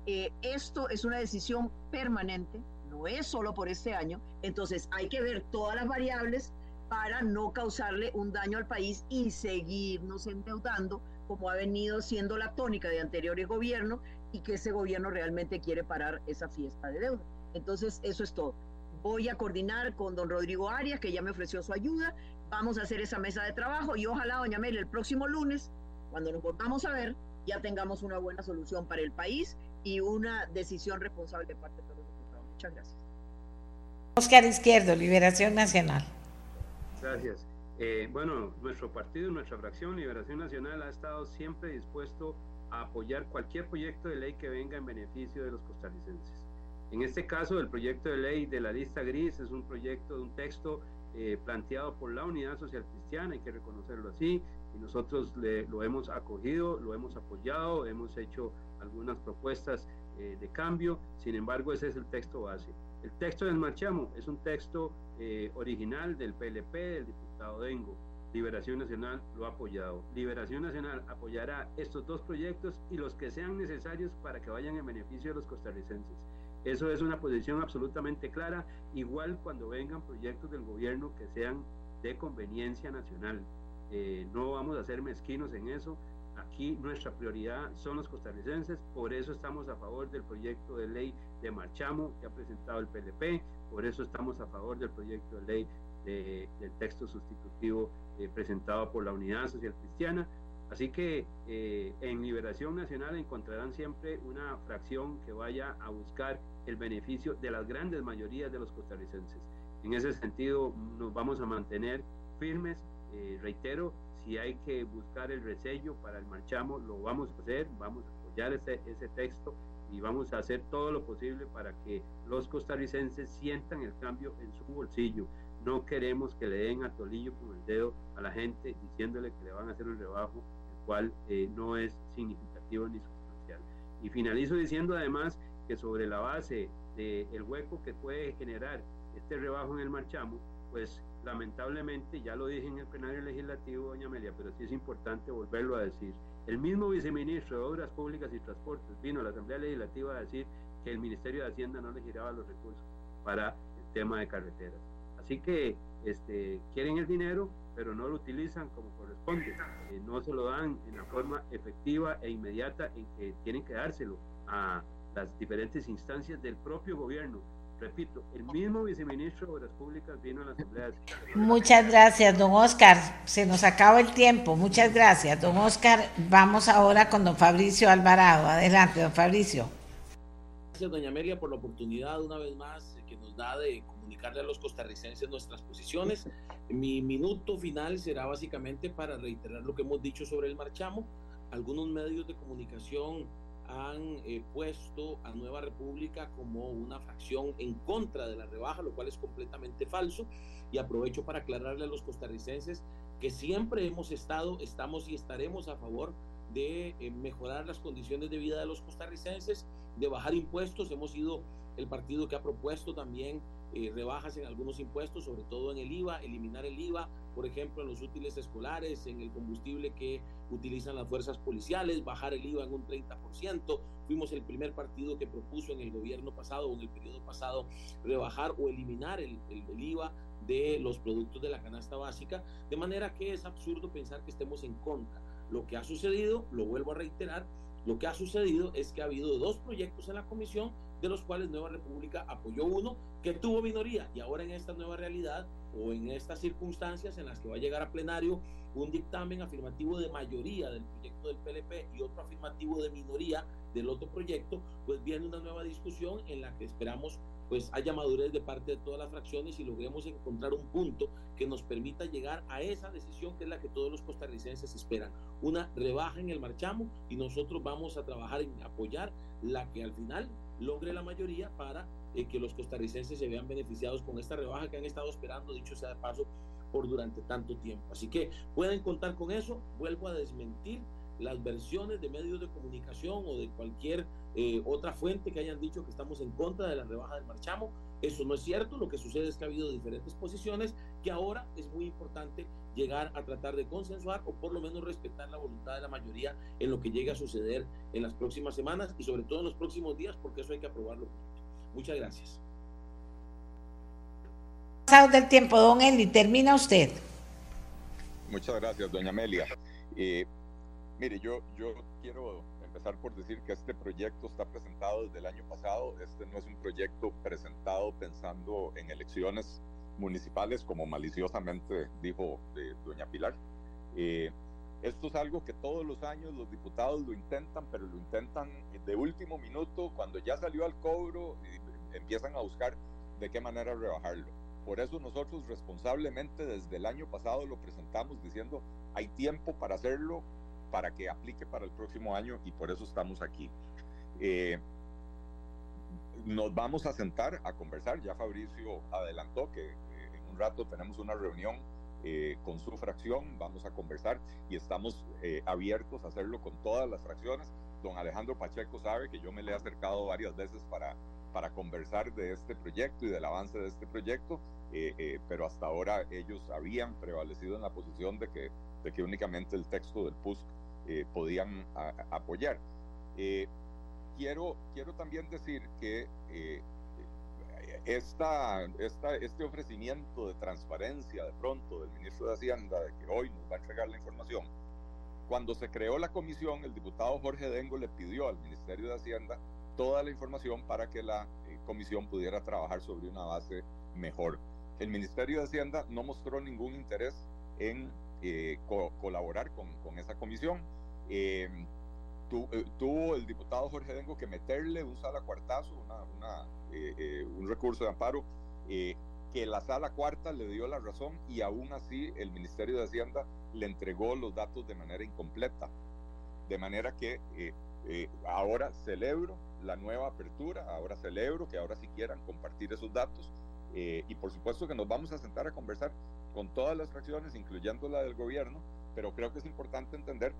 Eh, esto es una decisión permanente, no es solo por este año, entonces hay que ver todas las variables para no causarle un daño al país y seguirnos endeudando como ha venido siendo la tónica de anteriores gobiernos y que ese gobierno realmente quiere parar esa fiesta de deuda. Entonces, eso es todo. Voy a coordinar con don Rodrigo Arias, que ya me ofreció su ayuda. Vamos a hacer esa mesa de trabajo y ojalá, doña Mel, el próximo lunes, cuando nos volvamos a ver, ya tengamos una buena solución para el país y una decisión responsable de parte de todos los diputados. Muchas gracias. Oscar Izquierdo, Liberación Nacional. Gracias. Eh, bueno, nuestro partido, nuestra fracción Liberación Nacional ha estado siempre dispuesto a apoyar cualquier proyecto de ley que venga en beneficio de los costarricenses. En este caso, el proyecto de ley de la lista gris es un proyecto de un texto eh, planteado por la Unidad Social Cristiana, hay que reconocerlo así, y nosotros lo hemos acogido, lo hemos apoyado, hemos hecho algunas propuestas eh, de cambio, sin embargo, ese es el texto base. El texto del Marchamo es un texto eh, original del PLP, del diputado Dengo. Liberación Nacional lo ha apoyado. Liberación Nacional apoyará estos dos proyectos y los que sean necesarios para que vayan en beneficio de los costarricenses. Eso es una posición absolutamente clara, igual cuando vengan proyectos del gobierno que sean de conveniencia nacional. Eh, no vamos a ser mezquinos en eso. Aquí nuestra prioridad son los costarricenses, por eso estamos a favor del proyecto de ley de Marchamo que ha presentado el PLP, por eso estamos a favor del proyecto de ley del texto sustitutivo eh, presentado por la Unidad Social Cristiana. Así que eh, en Liberación Nacional encontrarán siempre una fracción que vaya a buscar el beneficio de las grandes mayorías de los costarricenses. En ese sentido nos vamos a mantener firmes, eh, reitero, si hay que buscar el resello para el marchamo, lo vamos a hacer, vamos a apoyar ese, ese texto y vamos a hacer todo lo posible para que los costarricenses sientan el cambio en su bolsillo. No queremos que le den a tolillo con el dedo a la gente diciéndole que le van a hacer un rebajo, el cual eh, no es significativo ni sustancial. Y finalizo diciendo además que sobre la base del el hueco que puede generar este rebajo en el marchamo, pues lamentablemente, ya lo dije en el plenario legislativo, doña Amelia, pero sí es importante volverlo a decir. El mismo viceministro de Obras Públicas y Transportes vino a la Asamblea Legislativa a decir que el Ministerio de Hacienda no le giraba los recursos para el tema de carreteras. Así que este, quieren el dinero, pero no lo utilizan como corresponde. Eh, no se lo dan en la forma efectiva e inmediata en que tienen que dárselo a las diferentes instancias del propio gobierno repito, el mismo viceministro de Obras Públicas vino a la Asamblea. Muchas gracias, don Oscar. Se nos acaba el tiempo. Muchas gracias, don Oscar. Vamos ahora con don Fabricio Alvarado. Adelante, don Fabricio. Gracias, doña Amelia, por la oportunidad una vez más que nos da de comunicarle a los costarricenses nuestras posiciones. Mi minuto final será básicamente para reiterar lo que hemos dicho sobre el marchamo. Algunos medios de comunicación han eh, puesto a Nueva República como una fracción en contra de la rebaja, lo cual es completamente falso. Y aprovecho para aclararle a los costarricenses que siempre hemos estado, estamos y estaremos a favor de eh, mejorar las condiciones de vida de los costarricenses, de bajar impuestos. Hemos sido el partido que ha propuesto también eh, rebajas en algunos impuestos, sobre todo en el IVA, eliminar el IVA, por ejemplo, en los útiles escolares, en el combustible que utilizan las fuerzas policiales, bajar el IVA en un 30%. Fuimos el primer partido que propuso en el gobierno pasado o en el periodo pasado rebajar o eliminar el, el IVA de los productos de la canasta básica, de manera que es absurdo pensar que estemos en contra. Lo que ha sucedido, lo vuelvo a reiterar, lo que ha sucedido es que ha habido dos proyectos en la comisión de los cuales Nueva República apoyó uno que tuvo minoría. Y ahora en esta nueva realidad o en estas circunstancias en las que va a llegar a plenario un dictamen afirmativo de mayoría del proyecto del PLP y otro afirmativo de minoría del otro proyecto, pues viene una nueva discusión en la que esperamos pues haya madurez de parte de todas las fracciones y logremos encontrar un punto que nos permita llegar a esa decisión que es la que todos los costarricenses esperan, una rebaja en el marchamo y nosotros vamos a trabajar en apoyar la que al final logre la mayoría para eh, que los costarricenses se vean beneficiados con esta rebaja que han estado esperando, dicho sea de paso, por durante tanto tiempo. Así que pueden contar con eso, vuelvo a desmentir las versiones de medios de comunicación o de cualquier eh, otra fuente que hayan dicho que estamos en contra de la rebaja del marchamo. Eso no es cierto, lo que sucede es que ha habido diferentes posiciones que ahora es muy importante llegar a tratar de consensuar o por lo menos respetar la voluntad de la mayoría en lo que llegue a suceder en las próximas semanas y sobre todo en los próximos días porque eso hay que aprobarlo. Muchas gracias. Pasado del tiempo, don Eli, termina usted. Muchas gracias, doña Amelia. Eh, mire, yo, yo quiero empezar por decir que este proyecto está presentado desde el año pasado. Este no es un proyecto presentado pensando en elecciones municipales, como maliciosamente dijo eh, doña Pilar. Eh, esto es algo que todos los años los diputados lo intentan, pero lo intentan de último minuto, cuando ya salió al cobro, y empiezan a buscar de qué manera rebajarlo. Por eso nosotros responsablemente desde el año pasado lo presentamos diciendo hay tiempo para hacerlo, para que aplique para el próximo año y por eso estamos aquí. Eh, nos vamos a sentar a conversar. Ya Fabricio adelantó que en un rato tenemos una reunión eh, con su fracción, vamos a conversar y estamos eh, abiertos a hacerlo con todas las fracciones. Don Alejandro Pacheco sabe que yo me le he acercado varias veces para, para conversar de este proyecto y del avance de este proyecto, eh, pero hasta ahora ellos habían prevalecido en la posición de que, de que únicamente el texto del PUSC podían apoyar. quiero, quiero también decir que esta, esta, este ofrecimiento de transparencia de pronto del ministro de Hacienda de que hoy nos va a entregar la información, cuando se creó la comisión, el diputado Jorge Dengo le pidió al Ministerio de Hacienda toda la información para que la eh, comisión pudiera trabajar sobre una base mejor. El Ministerio de Hacienda no mostró ningún interés en eh, colaborar con, con, esa comisión. Eh, tuvo el diputado Jorge Dengo que meterle un sala cuartazo, una, eh, eh, un recurso de amparo, eh, que la sala cuarta le dio la razón y aún así el Ministerio de Hacienda le entregó los datos de manera incompleta. De manera que ahora celebro la nueva apertura, ahora celebro que ahora sí quieran compartir esos datos y por supuesto que nos vamos a sentar a conversar con todas las fracciones, incluyendo la del gobierno, pero creo que es importante entender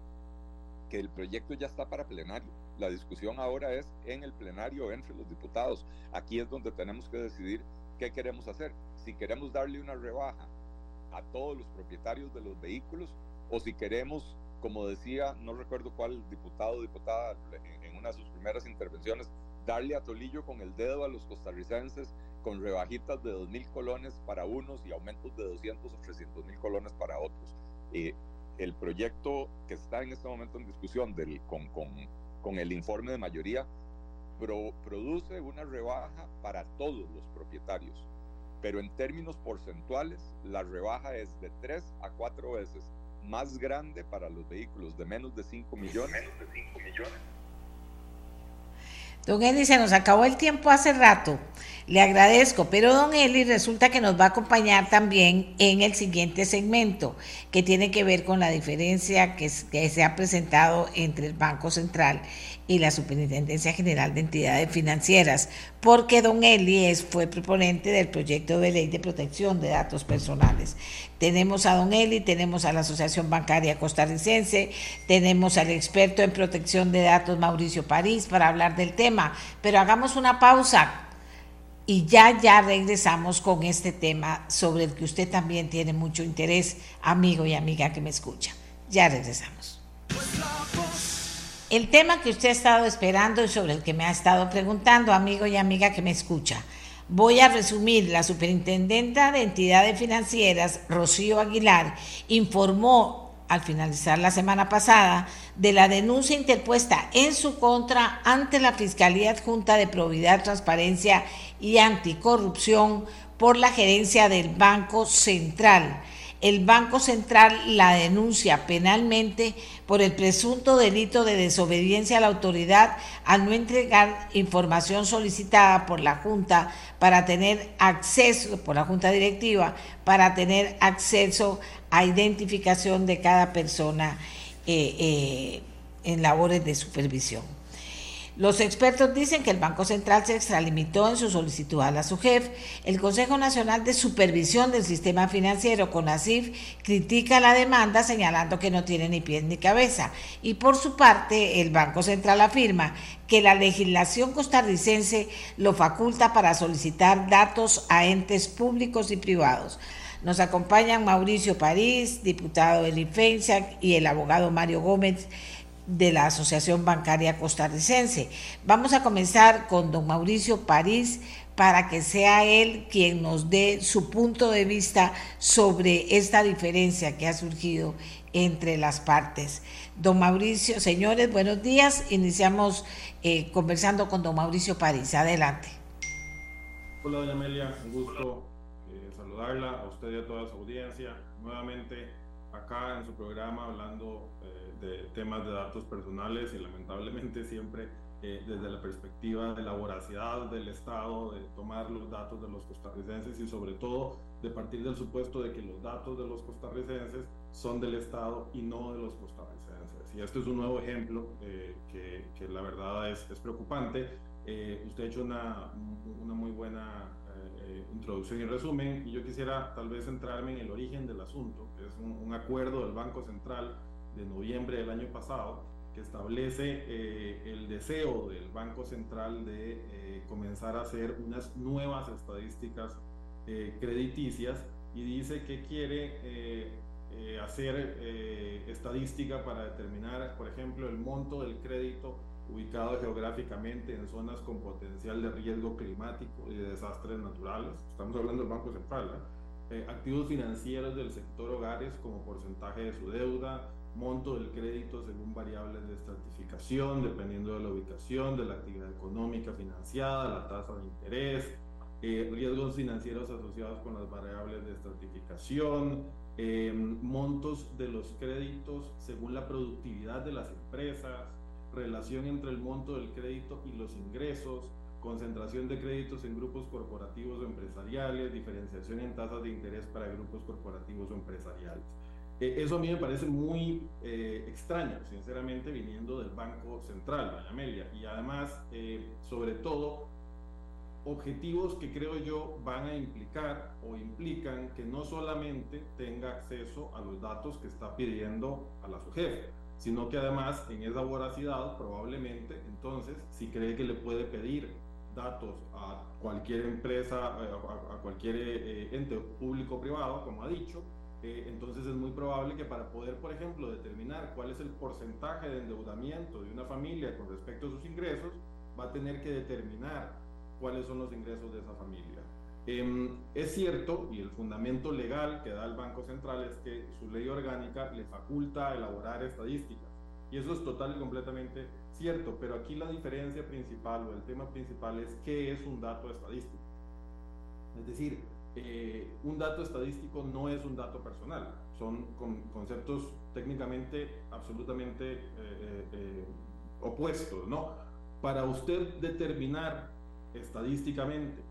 que el proyecto ya está para plenario. La discusión ahora es en el plenario entre los diputados. Aquí es donde tenemos que decidir qué queremos hacer. Si queremos darle una rebaja a todos los propietarios de los vehículos o si queremos, como decía, no recuerdo cuál diputado o diputada en una de sus primeras intervenciones, darle a Tolillo con el dedo a los costarricenses con rebajitas de 2.000 colones para unos y aumentos de 200 o 300 mil colones para otros. Eh, el proyecto que está en este momento en discusión del, con, con, con el informe de mayoría produce una rebaja para todos los propietarios, pero en términos porcentuales la rebaja es de 3 a 4 veces más grande para los vehículos de menos de 5 millones. Menos de 5 millones Don Eli, se nos acabó el tiempo hace rato. Le agradezco, pero don Eli resulta que nos va a acompañar también en el siguiente segmento, que tiene que ver con la diferencia que, que se ha presentado entre el Banco Central y la Superintendencia General de Entidades Financieras, porque don Eli fue proponente del proyecto de ley de protección de datos personales. Tenemos a don Eli, tenemos a la Asociación Bancaria Costarricense, tenemos al experto en protección de datos Mauricio París para hablar del tema, pero hagamos una pausa y ya, ya regresamos con este tema sobre el que usted también tiene mucho interés, amigo y amiga que me escucha. Ya regresamos. El tema que usted ha estado esperando y sobre el que me ha estado preguntando, amigo y amiga que me escucha. Voy a resumir, la superintendenta de entidades financieras, Rocío Aguilar, informó al finalizar la semana pasada de la denuncia interpuesta en su contra ante la Fiscalía Adjunta de Probidad, Transparencia y Anticorrupción por la gerencia del Banco Central el Banco Central la denuncia penalmente por el presunto delito de desobediencia a la autoridad al no entregar información solicitada por la Junta para tener acceso, por la Junta Directiva, para tener acceso a identificación de cada persona eh, eh, en labores de supervisión. Los expertos dicen que el Banco Central se extralimitó en su solicitud a la SUGEF. El Consejo Nacional de Supervisión del Sistema Financiero, CONACIF, critica la demanda señalando que no tiene ni pies ni cabeza. Y por su parte, el Banco Central afirma que la legislación costarricense lo faculta para solicitar datos a entes públicos y privados. Nos acompañan Mauricio París, diputado de IFENSA, y el abogado Mario Gómez de la Asociación Bancaria Costarricense. Vamos a comenzar con don Mauricio París para que sea él quien nos dé su punto de vista sobre esta diferencia que ha surgido entre las partes. Don Mauricio, señores, buenos días. Iniciamos eh, conversando con don Mauricio París. Adelante. Hola, doña Amelia, un gusto eh, saludarla a usted y a toda su audiencia. Nuevamente acá en su programa hablando de temas de datos personales y lamentablemente siempre eh, desde la perspectiva de la voracidad del Estado, de tomar los datos de los costarricenses y sobre todo de partir del supuesto de que los datos de los costarricenses son del Estado y no de los costarricenses. Y este es un nuevo ejemplo eh, que, que, la verdad es, es preocupante. Eh, usted ha hecho una, una muy buena introducción y resumen y yo quisiera tal vez centrarme en el origen del asunto, que es un, un acuerdo del Banco Central de noviembre del año pasado, que establece eh, el deseo del Banco Central de eh, comenzar a hacer unas nuevas estadísticas eh, crediticias y dice que quiere hacer estadística para determinar, por ejemplo, el monto del crédito ubicado geográficamente en zonas con potencial de riesgo climático y de desastres naturales. Estamos hablando del Banco Central. activos financieros del sector hogares como porcentaje de su deuda, monto del crédito según variables de estratificación, dependiendo de la ubicación, de la actividad económica financiada, la tasa de interés, eh, riesgos financieros asociados con las variables de estratificación, em, montos de los créditos según la productividad de las empresas, relación entre el monto del crédito y los ingresos, concentración de créditos en grupos corporativos o empresariales, diferenciación en tasas de interés para grupos corporativos o empresariales. Eh, eso a mí me parece muy eh, extraño, sinceramente, viniendo del Banco Central, doña Amelia. Y además, eh, sobre todo, objetivos que creo yo van a implicar o implican que no solamente tenga acceso a los datos que está pidiendo a la su jefe, sino que además en esa voracidad probablemente entonces si cree que le puede pedir datos a cualquier empresa, a, cualquier ente público o privado, como ha dicho, eh, entonces es muy probable que para poder, por ejemplo, determinar cuál es el porcentaje de endeudamiento de una familia con respecto a sus ingresos, va a tener que determinar cuáles son los ingresos de esa familia. Em, es cierto, y el fundamento legal que da el Banco Central es que su ley orgánica le faculta elaborar estadísticas. Y eso es total y completamente cierto, pero aquí la diferencia principal o el tema principal es qué es un dato estadístico. Es decir, eh, un dato estadístico no es un dato personal, son conceptos técnicamente absolutamente eh, eh, opuestos, ¿no? Para usted determinar estadísticamente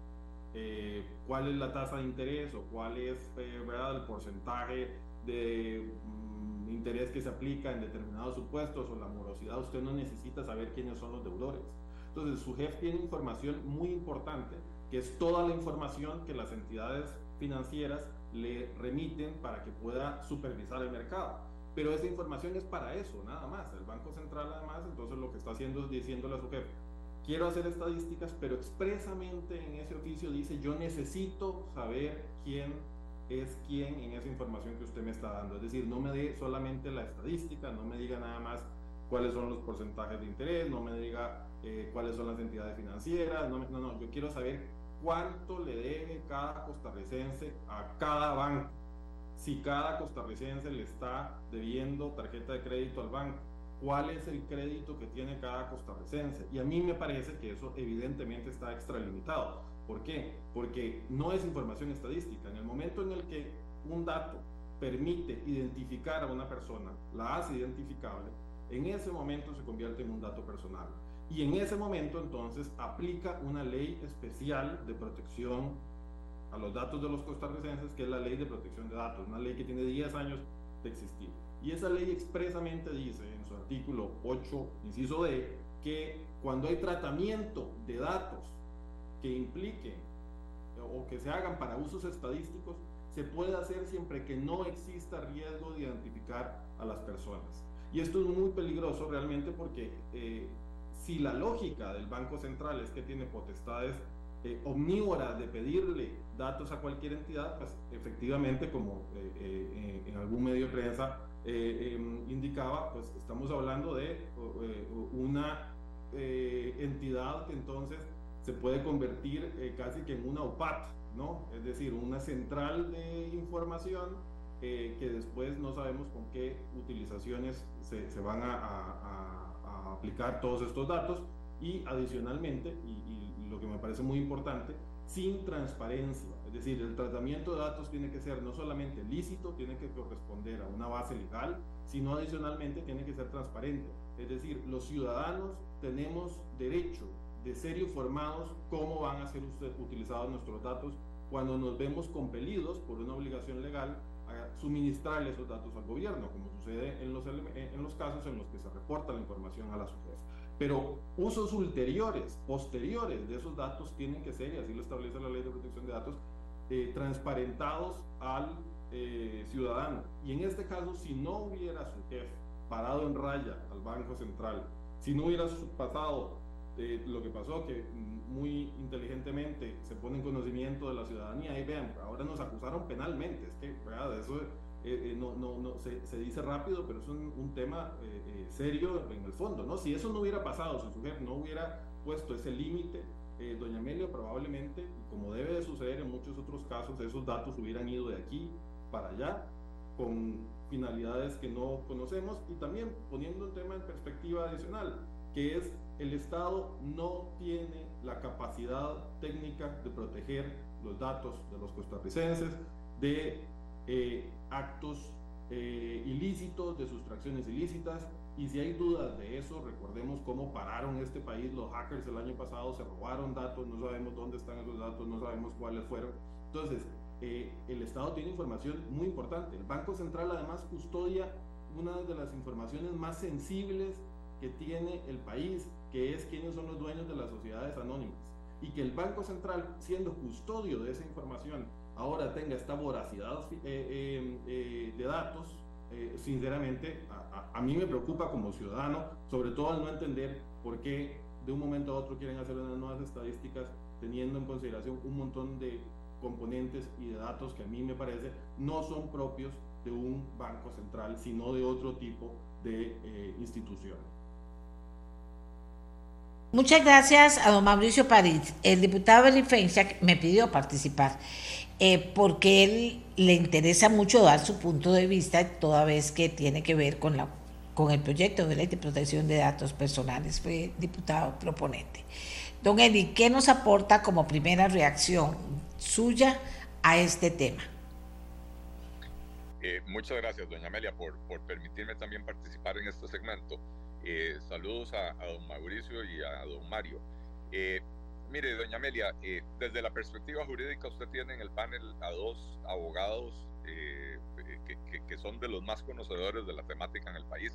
cuál es la tasa de interés o cuál es ¿verdad? el porcentaje de mm, interés que se aplica en determinados supuestos o la morosidad, usted no necesita saber quiénes son los deudores. Entonces, su jefe tiene información muy importante que es toda la información que las entidades financieras le remiten para que pueda supervisar el mercado. Pero esa información es para eso, nada más. El Banco Central, además, entonces lo que está haciendo es diciéndole a su jefe, quiero hacer estadísticas, pero expresamente en ese oficio dice, yo necesito saber quién es quién en esa información que usted me está dando. Es decir, no me dé solamente la estadística, no me diga nada más cuáles son los porcentajes de interés, no me diga eh, cuáles son las entidades financieras, no, no, no, yo quiero saber cuánto le debe cada costarricense a cada banco. Si cada costarricense le está debiendo tarjeta de crédito al banco, cuál es el crédito que tiene cada costarricense. Y a mí me parece que eso evidentemente está extralimitado. ¿Por qué? Porque no es información estadística. En el momento en el que un dato permite identificar a una persona, la hace identificable, en ese momento se convierte en un dato personal. Y en ese momento entonces aplica una ley especial de protección a los datos de los costarricenses, que es la ley de protección de datos, una ley que tiene 10 años de existir. Y esa ley expresamente dice en su artículo 8, inciso D, que cuando hay tratamiento de datos que impliquen o que se hagan para usos estadísticos, se puede hacer siempre que no exista riesgo de identificar a las personas. Y esto es muy peligroso realmente porque eh, si la lógica del Banco Central es que tiene potestades eh, omnívoras de pedirle datos a cualquier entidad, pues efectivamente, como eh, en algún medio de prensa em, indicaba, pues estamos hablando de una entidad que entonces se puede convertir casi que en una OPAT, ¿no? Es decir, una central de información eh, que después no sabemos con qué utilizaciones se, se van a, a, a, aplicar todos estos datos y adicionalmente, y, y, lo que me parece muy importante, sin transparencia. Es decir, el tratamiento de datos tiene que ser no solamente lícito, tiene que corresponder a una base legal, sino adicionalmente tiene que ser transparente. Es decir, los ciudadanos tenemos derecho de ser informados cómo van a ser utilizados nuestros datos cuando nos vemos compelidos por una obligación legal a suministrar esos datos al gobierno, como sucede en los, en los casos en los que se reporta la información a la SUGEF. Pero usos ulteriores, posteriores de esos datos tienen que ser, y así lo establece la ley de protección de datos, eh, transparentados al eh, ciudadano. Y en este caso, si no hubiera SUGEF parado en raya al Banco Central, si no hubiera pasado lo que pasó, que muy inteligentemente se pone en conocimiento de la ciudadanía y vean, ahora nos acusaron penalmente, es que ¿verdad? eso eh, eh, no, no, no se, se, dice rápido, pero es un, un tema eh, serio en el fondo, ¿no? Si eso no hubiera pasado, si su jefe no hubiera puesto ese límite, doña Amelia probablemente, como debe de suceder en muchos otros casos, esos datos hubieran ido de aquí para allá con finalidades que no conocemos y también poniendo un tema en perspectiva adicional, que es el Estado no tiene la capacidad técnica de proteger los datos de los costarricenses, de eh, actos eh, ilícitos, de sustracciones ilícitas. Y si hay dudas de eso, recordemos cómo pararon este país los hackers el año pasado, se robaron datos, no sabemos dónde están esos datos, no sabemos cuáles fueron. Entonces, eh, el Estado tiene información muy importante. El Banco Central además custodia una de las informaciones más sensibles que tiene el país, que es quiénes son los dueños de las sociedades anónimas. Y que el Banco Central, siendo custodio de esa información, ahora tenga esta voracidad eh, eh, eh, de datos, sinceramente, a, a, mí me preocupa como ciudadano, sobre todo al no entender por qué de un momento a otro quieren hacer unas nuevas estadísticas teniendo en consideración un montón de componentes y de datos que a mí me parece no son propios de un banco central, sino de otro tipo de institución. Muchas gracias a don Mauricio París. El diputado Belifencia me pidió participar eh, porque él le interesa mucho dar su punto de vista toda vez que tiene que ver con, la, con el proyecto de ley de protección de datos personales. Fue diputado proponente. Don Eli, ¿qué nos aporta como primera reacción suya a este tema? Eh, muchas gracias, doña Amelia, por, por permitirme también participar en este segmento. Eh, saludos a, don Mauricio y a don Mario. Eh, mire, doña Amelia, eh, desde la perspectiva jurídica usted tiene en el panel a dos abogados que, que, son de los más conocedores de la temática en el país,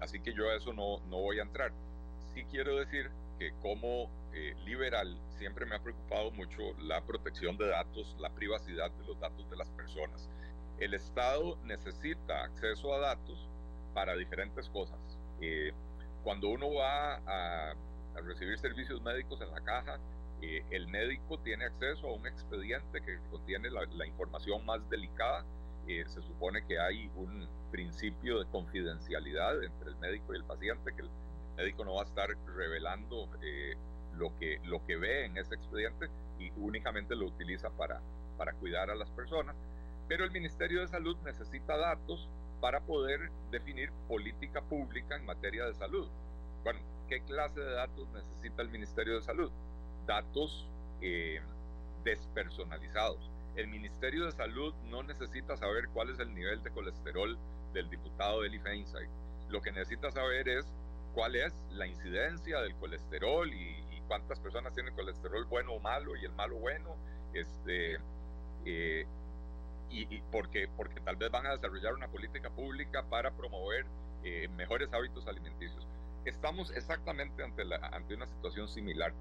así que yo a eso no, no voy a entrar. Sí quiero decir que como liberal siempre me ha preocupado mucho la protección de datos, la privacidad de los datos de las personas. El Estado necesita acceso a datos para diferentes cosas eh, cuando uno va a, recibir servicios médicos en la caja, eh, el médico tiene acceso a un expediente que contiene la, información más delicada. Eh, se supone que hay un principio de confidencialidad entre el médico y el paciente, que el médico no va a estar revelando lo, que, lo que ve en ese expediente y únicamente lo utiliza para, para cuidar a las personas. Pero el Ministerio de Salud necesita datos para poder definir política pública en materia de salud. Bueno, ¿qué clase de datos necesita el Ministerio de Salud? Datos eh, despersonalizados. El Ministerio de Salud no necesita saber cuál es el nivel de colesterol del diputado Eli Feinstein. Lo que necesita saber es cuál es la incidencia del colesterol y, cuántas personas tienen colesterol bueno o malo y el malo bueno, este, eh, y, porque, porque tal vez van a desarrollar una política pública para promover eh, mejores hábitos alimenticios. Estamos exactamente ante, la, ante una situación similar.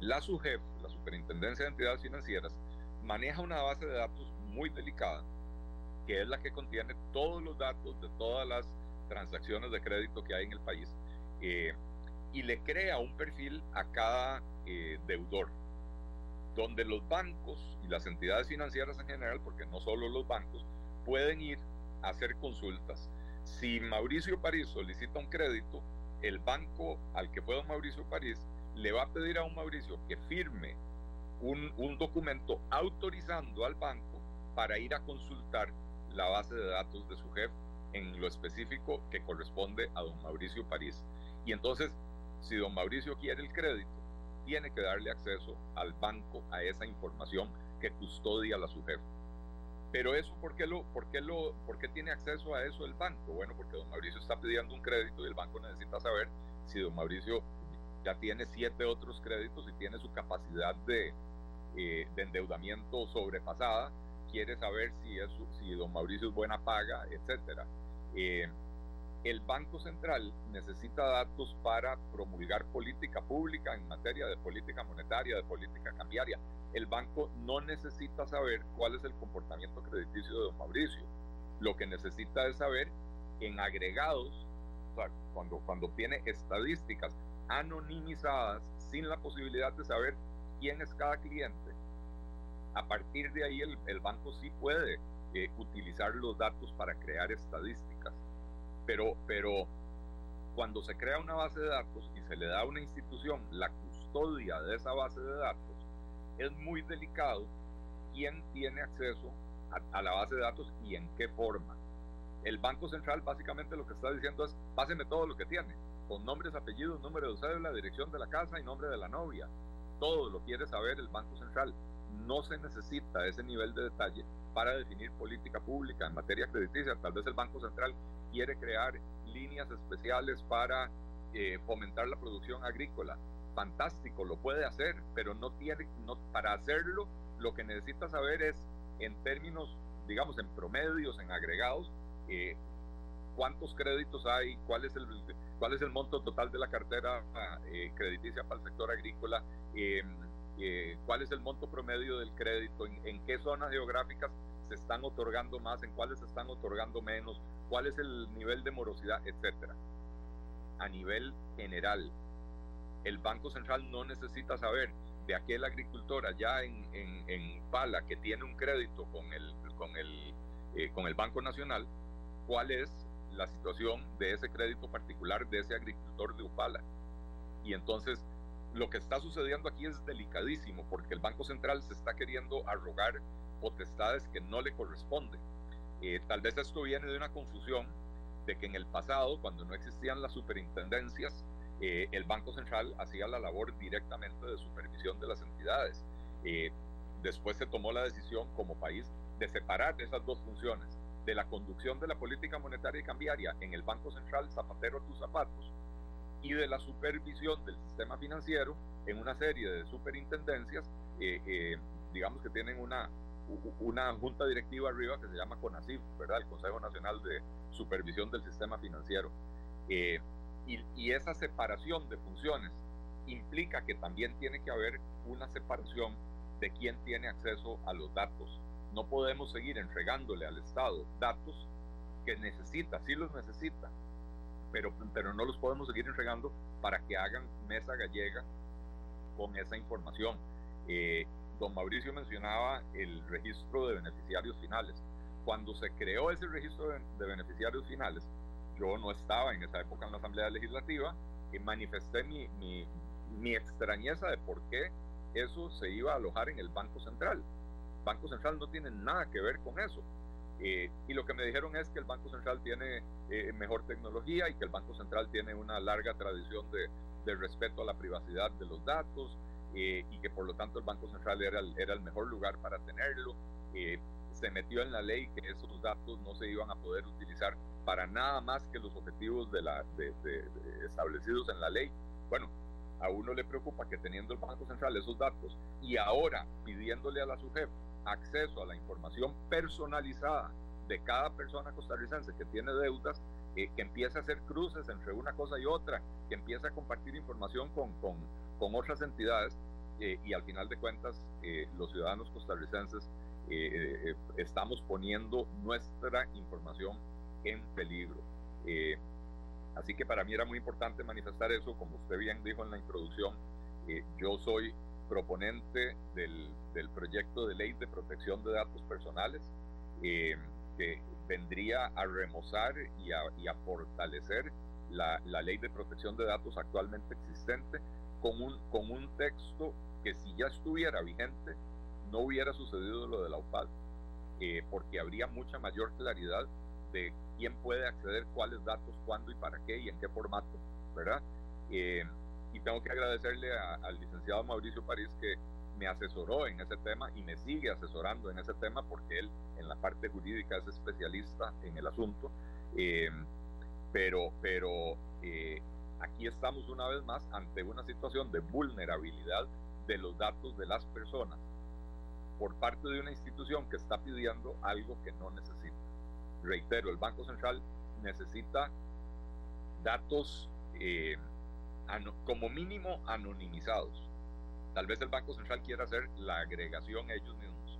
La SUGEF, la Superintendencia de Entidades Financieras, maneja una base de datos muy delicada, que es la que contiene todos los datos de todas las transacciones de crédito que hay en el país, eh, y le crea un perfil a cada eh, deudor, donde los bancos y las entidades financieras en general, porque no solo los bancos, pueden ir a hacer consultas. Si Mauricio París solicita un crédito, el banco al que fue don Mauricio París le va a pedir a un Mauricio que firme un, un documento autorizando al banco para ir a consultar la base de datos de su jefe en lo específico que corresponde a don Mauricio París. Y entonces, si don Mauricio quiere el crédito, tiene que darle acceso al banco a esa información que custodia la su jefe. Pero eso, ¿por qué, lo, por, qué lo, ¿por qué tiene acceso a eso el banco? Bueno, porque don Mauricio está pidiendo un crédito y el banco necesita saber si don Mauricio ya tiene siete otros créditos y tiene su capacidad de, eh, de endeudamiento sobrepasada, quiere saber si, es, si don Mauricio es buena paga, etc. Eh, el Banco Central necesita datos para promulgar política pública en materia de política monetaria, de política cambiaria. El banco no necesita saber cuál es el comportamiento crediticio de don Mauricio. Lo que necesita es saber en agregados, cuando tiene estadísticas anonimizadas sin la posibilidad de saber quién es cada cliente, a partir de ahí el, banco sí puede eh, utilizar los datos para crear estadísticas. Pero, pero cuando se crea una base de datos y se le da a una institución la custodia de esa base de datos, es muy delicado quién tiene acceso a, la base de datos y en qué forma. El Banco Central básicamente lo que está diciendo es, páseme todo lo que tiene, con nombres, apellidos, número de cédula, dirección de la casa y nombre de la novia. Todo lo quiere saber el Banco Central. No se necesita ese nivel de detalle para definir política pública en materia crediticia. Tal vez el Banco Central quiere crear líneas especiales para eh, fomentar la producción agrícola. Fantástico, lo puede hacer, pero no tiene, no, para hacerlo lo que necesita saber es en términos, digamos, en promedios, en agregados, eh, cuántos créditos hay, cuál es el, cuál es el monto total de la cartera eh, crediticia para el sector agrícola, eh, cuál es el monto promedio del crédito, en, qué zonas geográficas se están otorgando más, en cuáles se están otorgando menos, cuál es el nivel de morosidad, etcétera. A nivel general, el Banco Central no necesita saber de aquel agricultor allá en, en, Pala que tiene un crédito con el, con el, eh, con el Banco Nacional, cuál es la situación de ese crédito particular de ese agricultor de Upala. Y entonces lo que está sucediendo aquí es delicadísimo porque el Banco Central se está queriendo arrogar potestades que no le corresponden. Eh, tal vez esto viene de una confusión de que en el pasado, cuando no existían las superintendencias, eh, el Banco Central hacía la labor directamente de supervisión de las entidades. Eh, después se tomó la decisión como país de separar esas dos funciones de la conducción de la política monetaria y cambiaria en el Banco Central, zapatero a tus zapatos, y de la supervisión del sistema financiero en una serie de superintendencias, eh, eh, digamos que tienen una, una junta directiva arriba que se llama CONACIF, ¿verdad? El Consejo Nacional de Supervisión del Sistema Financiero. Eh, y, y esa separación de funciones implica que también tiene que haber una separación de quién tiene acceso a los datos no podemos seguir entregándole al Estado datos que necesita, sí los necesita, pero, pero no los podemos seguir entregando para que hagan mesa gallega con esa información. Eh, don Mauricio mencionaba el registro de beneficiarios finales. Cuando se creó ese registro de, beneficiarios finales, yo no estaba en esa época en la Asamblea Legislativa y manifesté mi, mi, mi extrañeza de por qué eso se iba a alojar en el Banco Central Banco Central no tiene nada que ver con eso. Eh, y lo que me dijeron es que el Banco Central tiene eh, mejor tecnología y que el Banco Central tiene una larga tradición de, respeto a la privacidad de los datos eh, y que por lo tanto el Banco Central era el, era el mejor lugar para tenerlo. Eh, se metió en la ley que esos datos no se iban a poder utilizar para nada más que los objetivos de la, de, establecidos en la ley. Bueno, a uno le preocupa que teniendo el Banco Central esos datos y ahora pidiéndole a la SUGEP acceso a la información personalizada de cada persona costarricense que tiene deudas, eh, que empiece a hacer cruces entre una cosa y otra, que empiece a compartir información con, con, con otras entidades eh, y al final de cuentas eh, los ciudadanos costarricenses estamos poniendo nuestra información en peligro. así que para mí era muy importante manifestar eso, como usted bien dijo en la introducción, yo soy proponente del, del, proyecto de ley de protección de datos personales que vendría a remozar y a, fortalecer la, ley de protección de datos actualmente existente con un, con un texto que si ya estuviera vigente no hubiera sucedido lo de la UPAD, eh, porque habría mucha mayor claridad de quién puede acceder, cuáles datos, cuándo y para qué y en qué formato, ¿verdad? Eh, y tengo que agradecerle al licenciado Mauricio París que me asesoró en ese tema y me sigue asesorando en ese tema porque él en la parte jurídica es especialista en el asunto. Eh, pero pero eh, aquí estamos una vez más ante una situación de vulnerabilidad de los datos de las personas por parte de una institución que está pidiendo algo que no necesita. Reitero, el Banco Central necesita datos eh, como mínimo anonimizados Tal vez el Banco Central quiera hacer la agregación ellos mismos,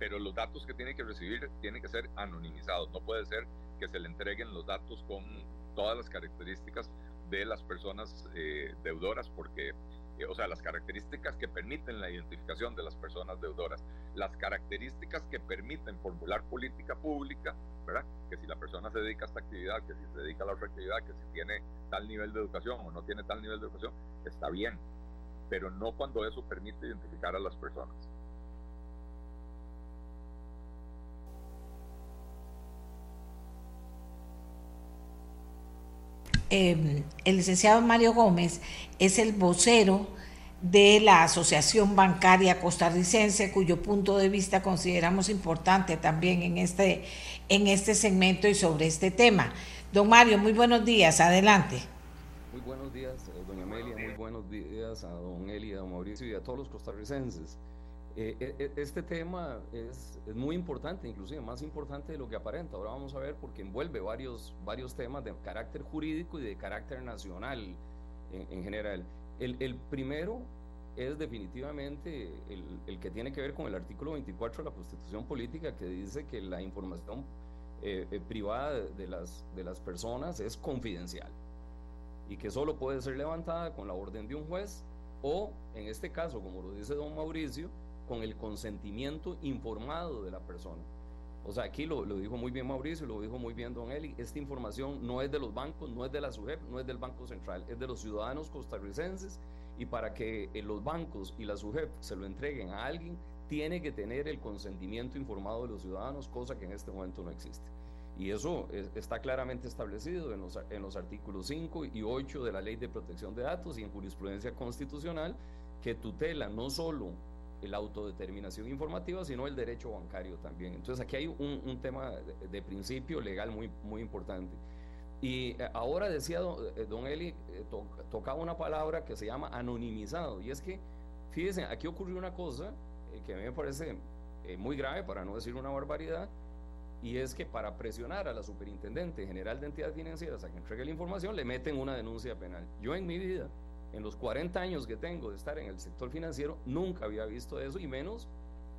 pero los datos que tiene que recibir tienen que ser anonimizados. No puede ser que se le entreguen los datos con todas las características de las personas eh, deudoras, porque, o sea, las características que permiten la identificación de las personas deudoras, las características que permiten formular política pública, ¿verdad? Que si la persona se dedica a esta actividad, que si se dedica a la otra actividad, que si tiene tal nivel de educación o no tiene tal nivel de educación, está bien, pero no cuando eso permite identificar a las personas. Em, el licenciado Mario Gómez es el vocero de la Asociación Bancaria Costarricense, cuyo punto de vista consideramos importante también en este, en este segmento y sobre este tema. Don Mario, muy buenos días, adelante. Muy buenos días, buenos días a don Eli, a don Mauricio y a todos los costarricenses. Eh, eh, eh, este tema es, es, muy importante, inclusive más importante de lo que aparenta. Ahora vamos a ver porque envuelve varios, varios temas de carácter jurídico y de carácter nacional en, en general. El, el, primero es definitivamente el, el, que tiene que ver con el artículo 24 de la Constitución Política que dice que la información privada de las, de las personas es confidencial y que solo puede ser levantada con la orden de un juez o, en este caso, como lo dice don Mauricio, con el consentimiento informado de la persona. O sea, aquí lo, dijo muy bien Mauricio, lo dijo muy bien Don Eli, esta información no es de los bancos, no es de la SUGEP, no es del Banco Central, es de los ciudadanos costarricenses y para que eh, los bancos y la SUGEP se lo entreguen a alguien, tiene que tener el consentimiento informado de los ciudadanos, cosa que en este momento no existe. Y eso está claramente establecido en los, en los artículos 5 y 8 de la Ley de Protección de Datos y en jurisprudencia constitucional que tutela no solo la autodeterminación informativa, sino el derecho bancario también. Entonces aquí hay un, un tema de, principio legal muy, muy importante. Y eh, ahora decía eh, don, Eli, eh, tocaba una palabra que se llama anonimizado. Y es que, fíjense, aquí ocurrió una cosa que a mí me parece muy grave, para no decir una barbaridad, y es que para presionar a la Superintendente General de Entidades Financieras a que entregue la información, le meten una denuncia penal. Yo en mi vida, en los 40 años que tengo de estar en el sector financiero, nunca había visto eso, y menos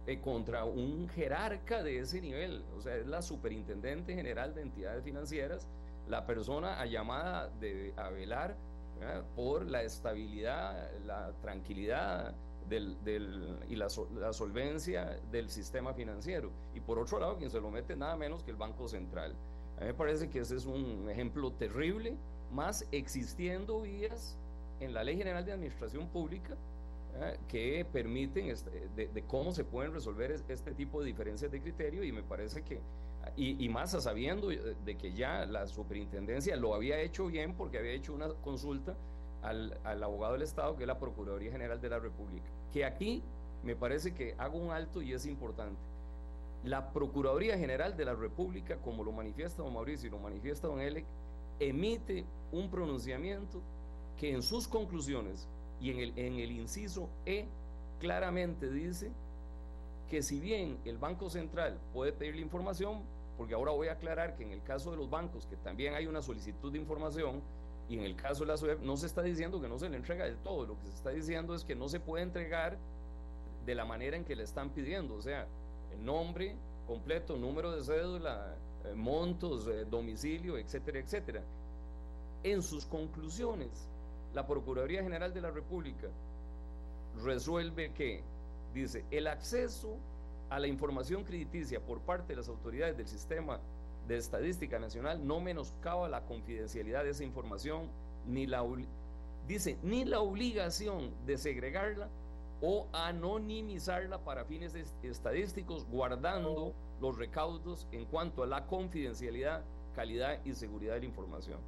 eh, contra un jerarca de ese nivel. O sea, es la Superintendente General de Entidades Financieras, la persona a llamada de, a velar por la estabilidad, la tranquilidad del, del, y la, la, solvencia del sistema financiero. Y por otro lado, quien se lo mete nada menos que el Banco Central. A mí me parece que ese es un ejemplo terrible, más existiendo vías en la Ley General de Administración Pública ¿eh? que permiten este, de, de, cómo se pueden resolver este tipo de diferencias de criterio y me parece que, y, y más sabiendo de que ya la superintendencia lo había hecho bien porque había hecho una consulta al, al, abogado del Estado, que es la Procuraduría General de la República. Que aquí me parece que hago un alto y es importante. La Procuraduría General de la República, como lo manifiesta don Mauricio y lo manifiesta don Elec, emite un pronunciamiento que en sus conclusiones y en el, en el inciso E claramente dice que si bien el Banco Central puede pedir la información, porque ahora voy a aclarar que en el caso de los bancos, que también hay una solicitud de información, y en el caso de la SUEP no se está diciendo que no se le entrega del todo, lo que se está diciendo es que no se puede entregar de la manera en que le están pidiendo, o sea, el nombre completo, número de cédula, eh, montos, eh, domicilio, etcétera, etcétera. En sus conclusiones, la Procuraduría General de la República resuelve que, dice, el acceso a la información crediticia por parte de las autoridades del sistema de estadística nacional no menoscaba la confidencialidad de esa información, ni la, dice, ni la obligación de segregarla o anonimizarla para fines estadísticos, guardando los recaudos en cuanto a la confidencialidad, calidad y seguridad de la información.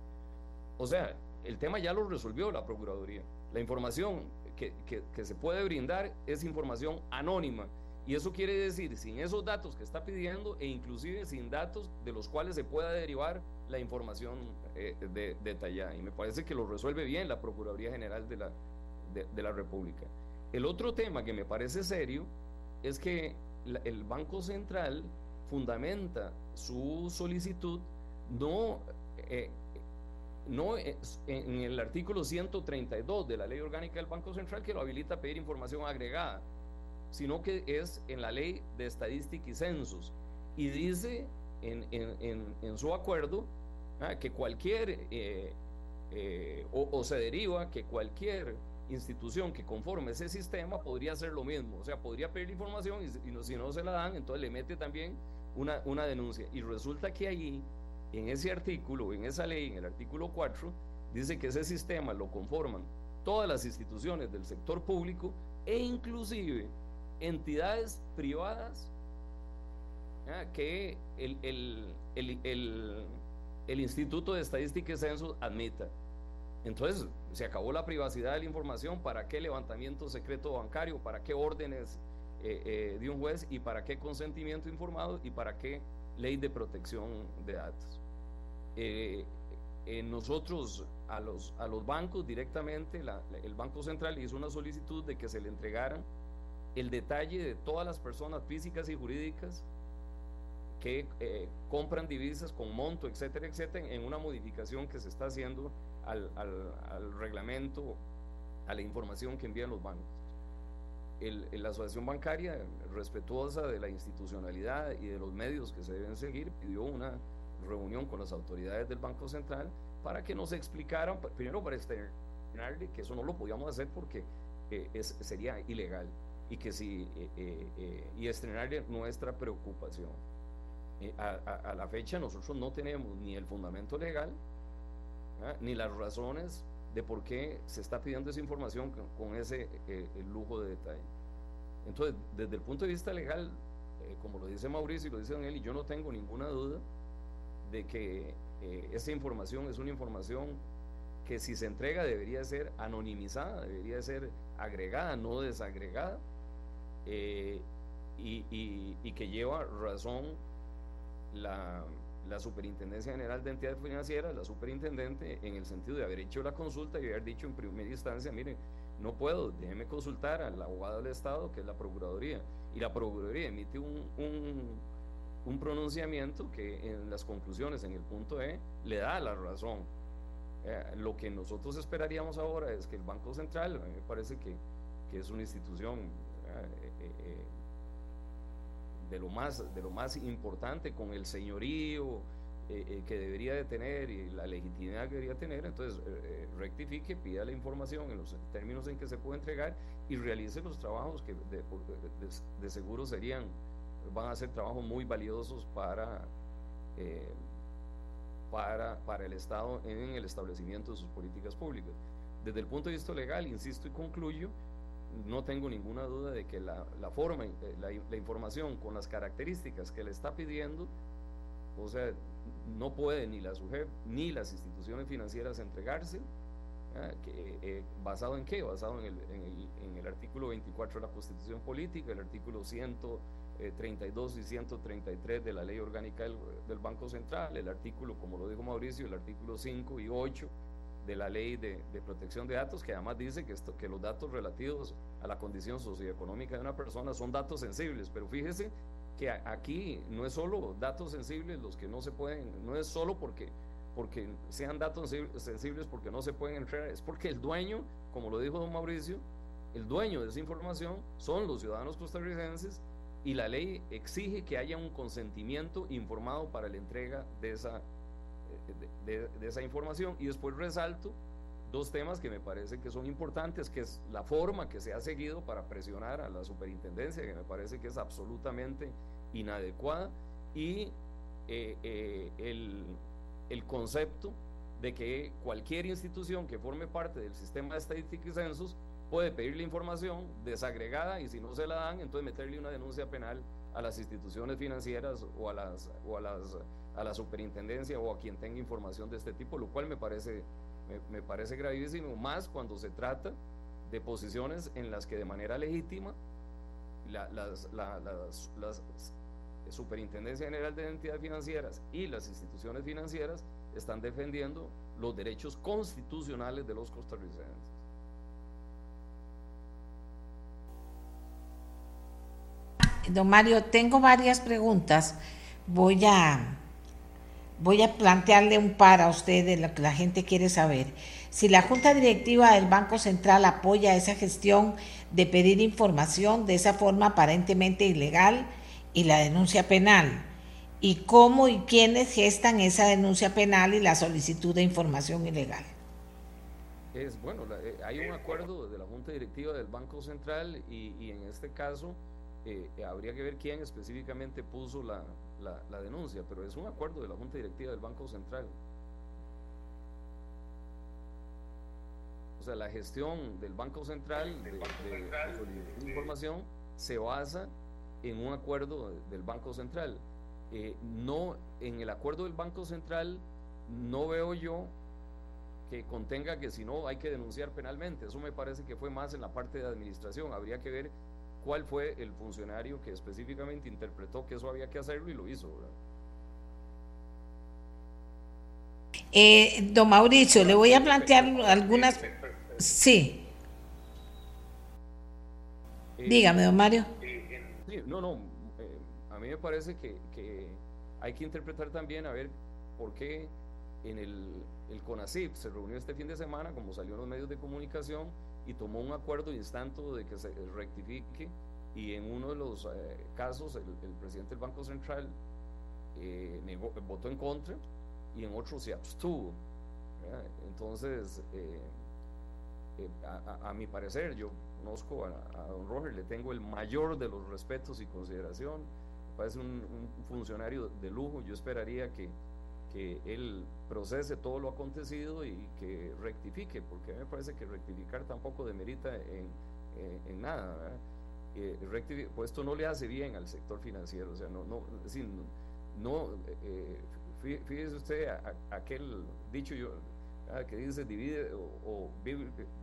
O sea, el tema ya lo resolvió la Procuraduría. La información que, que, se puede brindar es información anónima. Y eso quiere decir sin esos datos que está pidiendo e inclusive sin datos de los cuales se pueda derivar la información eh, de, detallada. Y me parece que lo resuelve bien la Procuraduría General de la, de, la República. El otro tema que me parece serio es que el Banco Central fundamenta su solicitud no eh, no es en el artículo 132 de la ley orgánica del Banco Central que lo habilita a pedir información agregada, sino que es en la ley de estadística y censos. Y dice en, en, en, su acuerdo ah, que cualquier, eh, eh, o, se deriva que cualquier institución que conforme ese sistema podría hacer lo mismo, o sea, podría pedir información y, y si no se la dan, entonces le mete también una, una denuncia. Y resulta que allí en ese artículo, en esa ley, en el artículo 4, dice que ese sistema lo conforman todas las instituciones del sector público e inclusive entidades privadas que el, el, Instituto de Estadística y Censos admita. Entonces, se acabó la privacidad de la información, ¿para qué levantamiento secreto bancario? ¿Para qué órdenes eh, eh, de un juez? ¿Y para qué consentimiento informado? ¿Y para qué ley de protección de datos. Eh, eh, nosotros a los, a los bancos directamente, el Banco Central hizo una solicitud de que se le entregaran el detalle de todas las personas físicas y jurídicas que eh, compran divisas con monto, etcétera, etcétera, en una modificación que se está haciendo al, al, al reglamento, a la información que envían los bancos la asociación bancaria, respetuosa de la institucionalidad y de los medios que se deben seguir, pidió una reunión con las autoridades del Banco Central para que nos explicaran, primero para externarle que eso no lo podíamos hacer porque eh, es, sería ilegal y que si eh, eh, y estrenarle nuestra preocupación. A, la fecha nosotros no tenemos ni el fundamento legal ¿ah? ni las razones de por qué se está pidiendo esa información con, ese eh, lujo de detalle. Entonces, desde el punto de vista legal, eh, como lo dice Mauricio y lo dice Don Eli, yo no tengo ninguna duda de que eh, esa información es una información que si se entrega debería ser anonimizada, debería ser agregada, no desagregada, y, y que lleva razón la, la Superintendencia General de Entidades Financieras, la superintendente, en el sentido de haber hecho la consulta y haber dicho en primera instancia, mire, no puedo, déjeme consultar al abogado del Estado, que es la Procuraduría, y la Procuraduría emite un, un, pronunciamiento que en las conclusiones, en el punto E, le da la razón. Eh, lo que nosotros esperaríamos ahora es que el Banco Central, me parece que, que es una institución eh, eh, de lo más, de lo más importante, con el señorío eh, eh, que debería de tener y la legitimidad que debería tener, entonces eh, rectifique, pida la información en los términos en que se puede entregar y realice los trabajos que de, seguro serían, van a ser trabajos muy valiosos para, para, para el Estado en el establecimiento de sus políticas públicas. Desde el punto de vista legal, insisto y concluyo, no tengo ninguna duda de que la, forma, eh, la, la, información con las características que le está pidiendo, o sea, no puede ni la SUGEP ni las instituciones financieras entregarse ¿Basado en qué? Basado en el, en, el, en el, artículo 24 de la Constitución Política, el artículo 132 y 133 de la Ley Orgánica del, del, Banco Central, el artículo, como lo dijo Mauricio, el artículo 5 y 8 de la Ley de, Protección de Datos, que además dice que, los datos relativos a la condición socioeconómica de una persona son datos sensibles, pero fíjese que aquí no es solo datos sensibles los que no se pueden, no es solo porque, porque sean datos sensibles porque no se pueden entrar, es porque el dueño, como lo dijo don Mauricio, el dueño de esa información son los ciudadanos costarricenses y la ley exige que haya un consentimiento informado para la entrega de esa, de, de, esa información. Y después resalto dos temas que me parece que son importantes, que es la forma que se ha seguido para presionar a la superintendencia, que me parece que es absolutamente inadecuada, y eh, eh, el, el, concepto de que cualquier institución que forme parte del sistema de estadística y censos puede pedirle información desagregada y si no se la dan, entonces meterle una denuncia penal a las instituciones financieras o a las o a las a la superintendencia o a quien tenga información de este tipo, lo cual me parece me, parece gravísimo, más cuando se trata de posiciones en las que de manera legítima la, la, Superintendencia General de Entidades Financieras y las instituciones financieras están defendiendo los derechos constitucionales de los costarricenses. Don Mario, tengo varias preguntas. Voy a voy a plantearle un par a usted de lo que la gente quiere saber. Si la Junta Directiva del Banco Central apoya esa gestión de pedir información de esa forma aparentemente ilegal y la denuncia penal, y cómo y quiénes gestan esa denuncia penal y la solicitud de información ilegal. Es bueno, eh, hay un acuerdo de la Junta Directiva del Banco Central y, en este caso eh, habría que ver quién específicamente puso la, la, la, denuncia, pero es un acuerdo de la Junta Directiva del Banco Central. O sea, la gestión del Banco Central de, de, de información se basa en un acuerdo del Banco Central. Eh, no, en el acuerdo del Banco Central no veo yo que contenga que si no hay que denunciar penalmente. Eso me parece que fue más en la parte de administración. Habría que ver cuál fue el funcionario que específicamente interpretó que eso había que hacerlo y lo hizo. Eh, don Mauricio, le voy a plantear algunas... Sí. Dígame, don Mario. Sí, no, no, eh, a mí me parece que, que, hay que interpretar también a ver por qué en el, el CONACIP se reunió este fin de semana, como salió en los medios de comunicación, y tomó un acuerdo instanto de que se rectifique y en uno de los eh, casos el, el, presidente del Banco Central eh, negó, votó en contra y en otro se abstuvo. ¿verdad? Entonces, eh, eh a, a, mi parecer, yo conozco a, a, don Roger, le tengo el mayor de los respetos y consideración, parece un, un funcionario de lujo, yo esperaría que, que él procese todo lo acontecido y que rectifique, porque a mí me parece que rectificar tampoco demerita en, en, en nada. Eh, pues esto no le hace bien al sector financiero, o sea, no, no, decir, no, eh, fíjese usted a, a, aquel dicho yo, ah, que dice divide, o, o,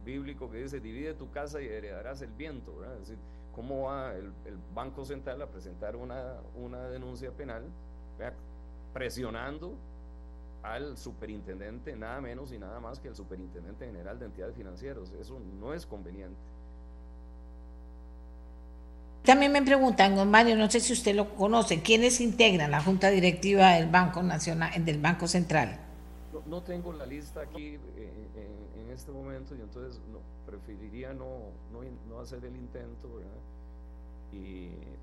bíblico que dice divide tu casa y heredarás el viento, ¿verdad? es decir, ¿cómo va el, el Banco Central a presentar una, una denuncia penal ¿verdad? presionando al superintendente, nada menos y nada más que el superintendente general de entidades financieras. Eso no es conveniente. También me preguntan, don Mario, no sé si usted lo conoce, ¿quiénes integran la Junta Directiva del Banco Nacional, del Banco Central? No, no tengo la lista aquí eh, en, en, este momento y entonces no, preferiría no, no, no hacer el intento, ¿verdad?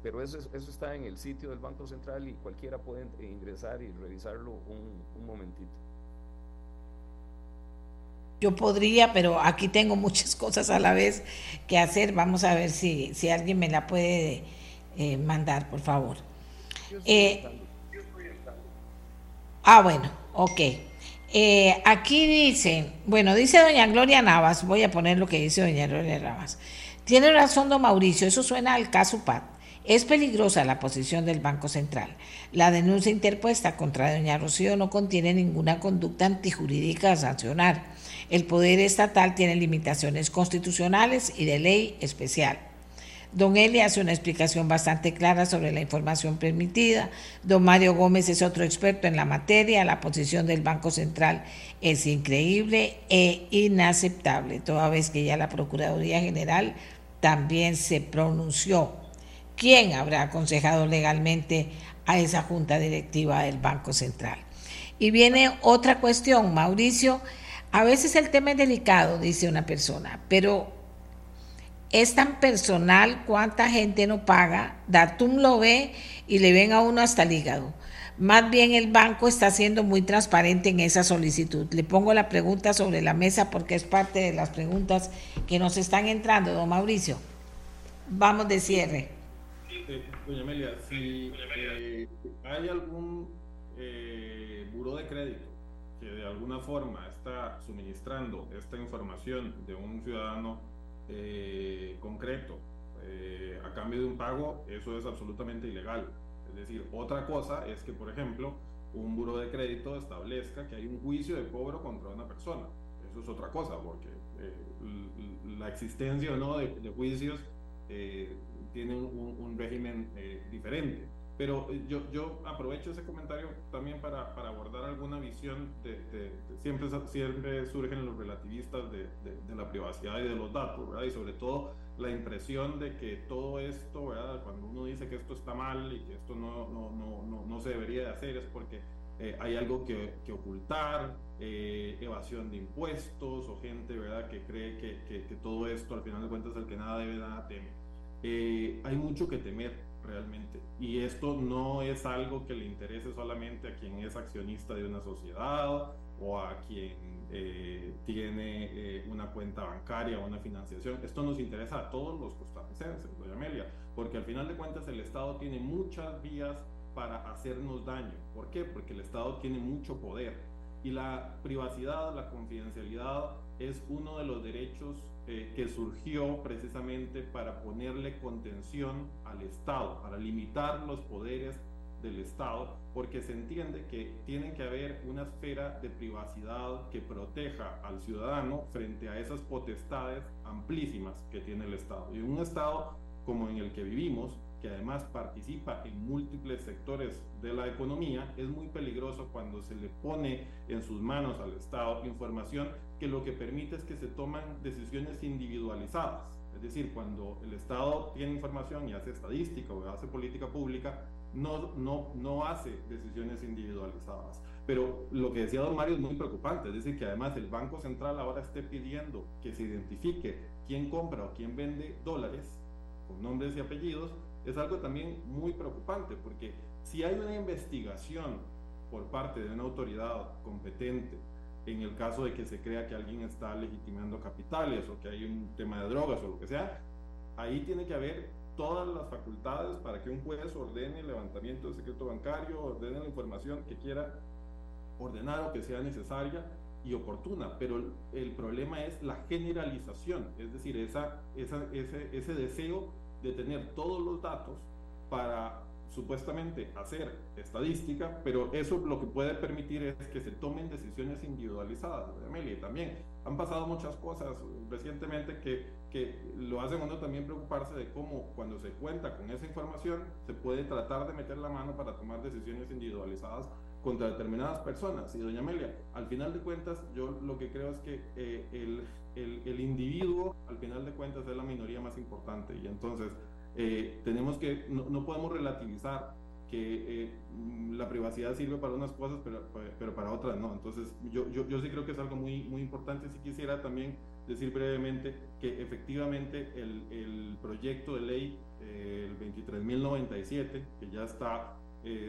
Pero eso, eso está en el sitio del Banco Central y cualquiera puede ingresar y revisarlo un, un momentito. Yo podría, pero aquí tengo muchas cosas a la vez que hacer. Vamos a ver si, si alguien me la puede eh, mandar, por favor. Eh, ah, bueno, ok. Eh, aquí dice, bueno, dice doña Gloria Navas, voy a poner lo que dice doña Gloria Navas. Tiene razón don Mauricio, eso suena al caso PAT. Es peligrosa la posición del Banco Central. La denuncia interpuesta contra doña Rocío no contiene ninguna conducta antijurídica a sancionar. El poder estatal tiene limitaciones constitucionales y de ley especial. Don Eli hace una explicación bastante clara sobre la información permitida. Don Mario Gómez es otro experto en la materia. La posición del Banco Central es increíble e inaceptable, toda vez que ya la Procuraduría General también se pronunció. ¿Quién habrá aconsejado legalmente a esa junta directiva del Banco Central? Y viene otra cuestión, Mauricio. A veces el tema es delicado, dice una persona, pero es tan personal cuánta gente no paga, Datum lo ve y le ven a uno hasta el hígado. Más bien el banco está siendo muy transparente en esa solicitud. Le pongo la pregunta sobre la mesa porque es parte de las preguntas que nos están entrando, don Mauricio. Vamos de cierre. Eh, doña Amelia, si eh, hay algún eh, buró de crédito que de alguna forma está suministrando esta información de un ciudadano eh, concreto eh, a cambio de un pago, eso es absolutamente ilegal. Es decir, otra cosa es que, por ejemplo, un buro de crédito establezca que hay un juicio de cobro contra una persona. Eso es otra cosa, porque eh, la existencia o no de, juicios tiene un, régimen diferente. Pero yo, yo aprovecho ese comentario también para, para abordar alguna visión de, siempre, siempre surgen los relativistas de, de, la privacidad y de los datos, ¿verdad? Y sobre todo la impresión de que todo esto, ¿verdad? Cuando uno dice que esto está mal y que esto no, no, no, no, se debería de hacer es porque eh, hay algo que, que ocultar, eh, evasión de impuestos o gente, ¿verdad? Que cree que, que, todo esto al final de cuentas el que nada debe, nada teme. Eh, hay mucho que temer realmente. Y esto no es algo que le interese solamente a quien es accionista de una sociedad o a quien eh, tiene eh, una cuenta bancaria o una financiación. Esto nos interesa a todos los costarricenses, doña Amelia, porque al final de cuentas el Estado tiene muchas vías para hacernos daño. ¿Por qué? Porque el Estado tiene mucho poder. Y la privacidad, la confidencialidad es uno de los derechos eh, que surgió precisamente para ponerle contención al Estado, para limitar los poderes del Estado, porque se entiende que tiene que haber una esfera de privacidad que proteja al ciudadano frente a esas potestades amplísimas que tiene el Estado. Y un Estado como en el que vivimos, que además participa en múltiples sectores de la economía, es muy peligroso cuando se le pone en sus manos al Estado información que lo que permite es que se toman decisiones individualizadas. Es decir, cuando el Estado tiene información y hace estadística o hace política pública, no, no, no hace decisiones individualizadas. Pero lo que decía don Mario es muy preocupante, es decir, que además el Banco Central ahora esté pidiendo que se identifique quién compra o quién vende dólares con nombres y apellidos, es algo también muy preocupante, porque si hay una investigación por parte de una autoridad competente en el caso de que se crea que alguien está legitimando capitales o que hay un tema de drogas o lo que sea, ahí tiene que haber todas las facultades para que un juez ordene el levantamiento del secreto bancario, ordene la información que quiera ordenar o que sea necesaria y oportuna, pero el, problema es la generalización, es decir, esa, esa, ese, ese deseo de tener todos los datos para supuestamente hacer estadística, pero eso lo que puede permitir es que se tomen decisiones individualizadas. Amelia, también han pasado muchas cosas recientemente que, que lo hacen uno también preocuparse de cómo cuando se cuenta con esa información se puede tratar de meter la mano para tomar decisiones individualizadas contra determinadas personas. Y doña Amelia, al final de cuentas, yo lo que creo es que eh, el, el, el individuo, al final de cuentas, es la minoría más importante. Y entonces, eh, tenemos que, no, podemos relativizar que eh, la privacidad sirve para unas cosas, pero, pero para otras no. Entonces, yo, yo, yo, sí creo que es algo muy, muy importante. Si quisiera también decir brevemente que efectivamente el, el proyecto de ley, eh, el 23.097, que ya está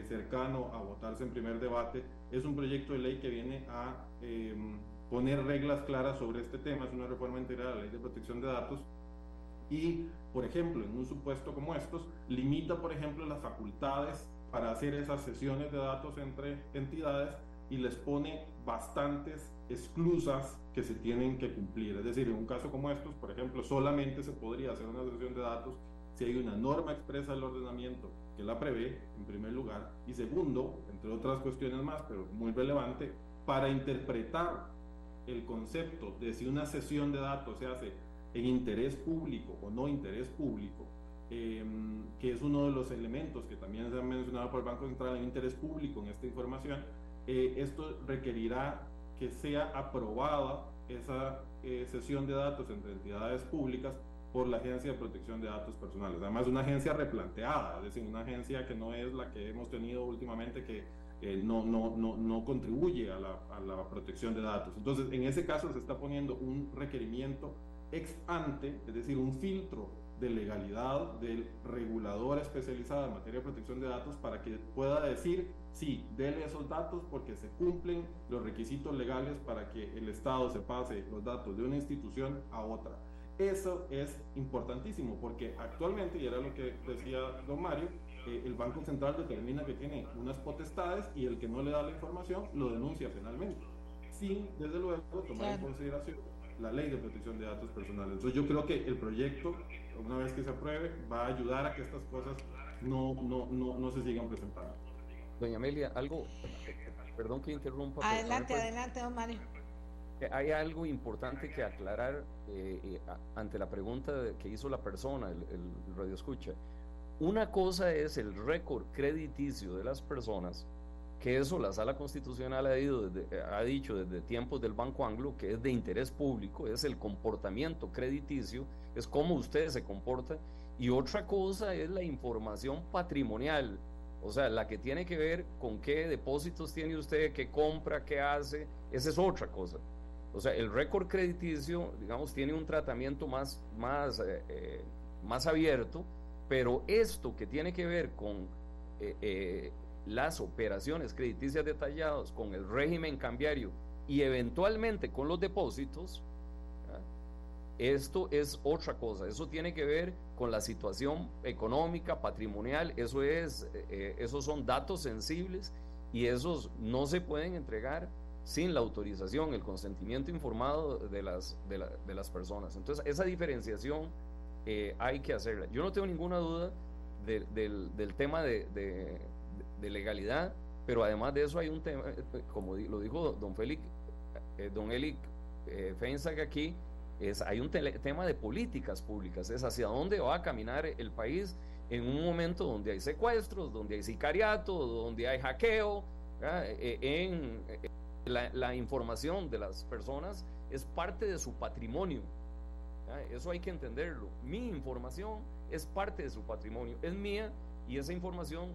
cercano a votarse en primer debate, es un proyecto de ley que viene a em, poner reglas claras sobre este tema. Es una reforma integral de la ley de protección de datos y, por ejemplo, en un supuesto como estos, limita, por ejemplo, las facultades para hacer esas sesiones de datos entre entidades y les pone bastantes exclusas que se tienen que cumplir. Es decir, en un caso como estos, por ejemplo, solamente se podría hacer una sesión de datos si hay una norma expresa del ordenamiento que la prevé, en primer lugar, y segundo, entre otras cuestiones más, pero muy relevante, para interpretar el concepto de si una sesión de datos se hace en interés público o no interés público, em, que es uno de los elementos que también se ha mencionado por el Banco Central en interés público en esta información, eh, esto requerirá que sea aprobada esa eh, sesión de datos entre entidades públicas por la Agencia de Protección de Datos Personales. Además, una agencia replanteada, es decir, una agencia que no es la que hemos tenido últimamente que eh, no, no, no, no, contribuye a la, a la, protección de datos. Entonces, en ese caso se está poniendo un requerimiento ex ante, es decir, un filtro de legalidad del regulador especializado en materia de protección de datos para que pueda decir, sí, dele esos datos porque se cumplen los requisitos legales para que el Estado se pase los datos de una institución a otra. Eso es importantísimo porque actualmente, y era lo que decía don Mario, eh, el Banco Central determina que tiene unas potestades y el que no le da la información lo denuncia penalmente, sin desde luego tomar en consideración la ley de protección de datos personales. Entonces yo creo que el proyecto, una vez que se apruebe, va a ayudar a que estas cosas no, no, no, no se sigan presentando. Doña Amelia, algo, perdón que interrumpa. Adelante, adelante, don Mario hay algo importante que aclarar eh, eh, ante la pregunta que hizo la persona, el, el radio escucha. Una cosa es el récord crediticio de las personas, que eso la sala constitucional ha, ido ha dicho desde tiempos del Banco Anglo, que es de interés público, es el comportamiento crediticio, es cómo usted se comporta, y otra cosa es la información patrimonial, o sea, la que tiene que ver con qué depósitos tiene usted, qué compra, qué hace, esa es otra cosa. O sea, el récord crediticio, digamos, tiene un tratamiento más, más, eh, eh, más abierto, pero esto que tiene que ver con eh, las operaciones crediticias detalladas, con el régimen cambiario y eventualmente con los depósitos, esto es otra cosa. Eso tiene que ver con la situación económica, patrimonial, eso es, esos son datos sensibles y esos no se pueden entregar sin la autorización, el consentimiento informado de las, de, las personas. Entonces, esa diferenciación eh, hay que hacerla. Yo no tengo ninguna duda del, tema de, legalidad, pero además de eso hay un tema, como lo dijo don Félix, eh, don Eli eh, que aquí, es, hay un tema de políticas públicas, es hacia dónde va a caminar el país en un momento donde hay secuestros, donde hay sicariato, donde hay hackeo, eh, en la, información de las personas es parte de su patrimonio. Eso hay que entenderlo. Mi información es parte de su patrimonio, es mía y esa información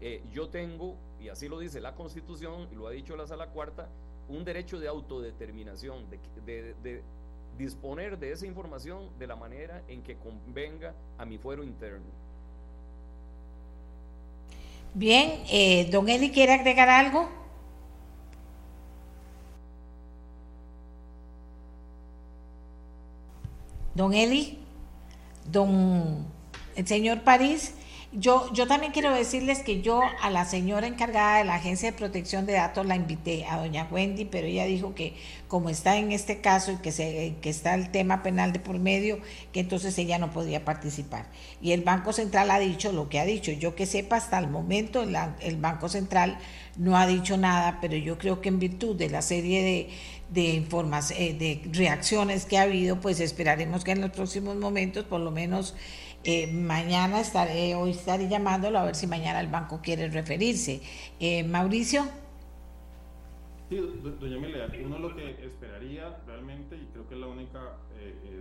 eh, yo tengo, y así lo dice la Constitución y lo ha dicho la Sala Cuarta, un derecho de autodeterminación, de, disponer de esa información de la manera en que convenga a mi fuero interno. Bien, eh, don Eli, ¿quiere agregar algo? don Eli, don el señor París. Yo, yo también quiero decirles que yo a la señora encargada de la Agencia de Protección de Datos la invité, a doña Wendy, pero ella dijo que como está en este caso y que, se, que está el tema penal de por medio, que entonces ella no podía participar. Y el Banco Central ha dicho lo que ha dicho. Yo que sepa, hasta el momento el Banco Central no ha dicho nada, pero yo creo que en virtud de la serie de de, eh, de reacciones que ha habido, pues esperaremos que en los próximos momentos, por lo menos eh, mañana estaré, hoy estaré llamándolo a ver si mañana el banco quiere referirse. Eh, Mauricio. Sí, doña Emilia, uno lo que esperaría realmente, y creo que la única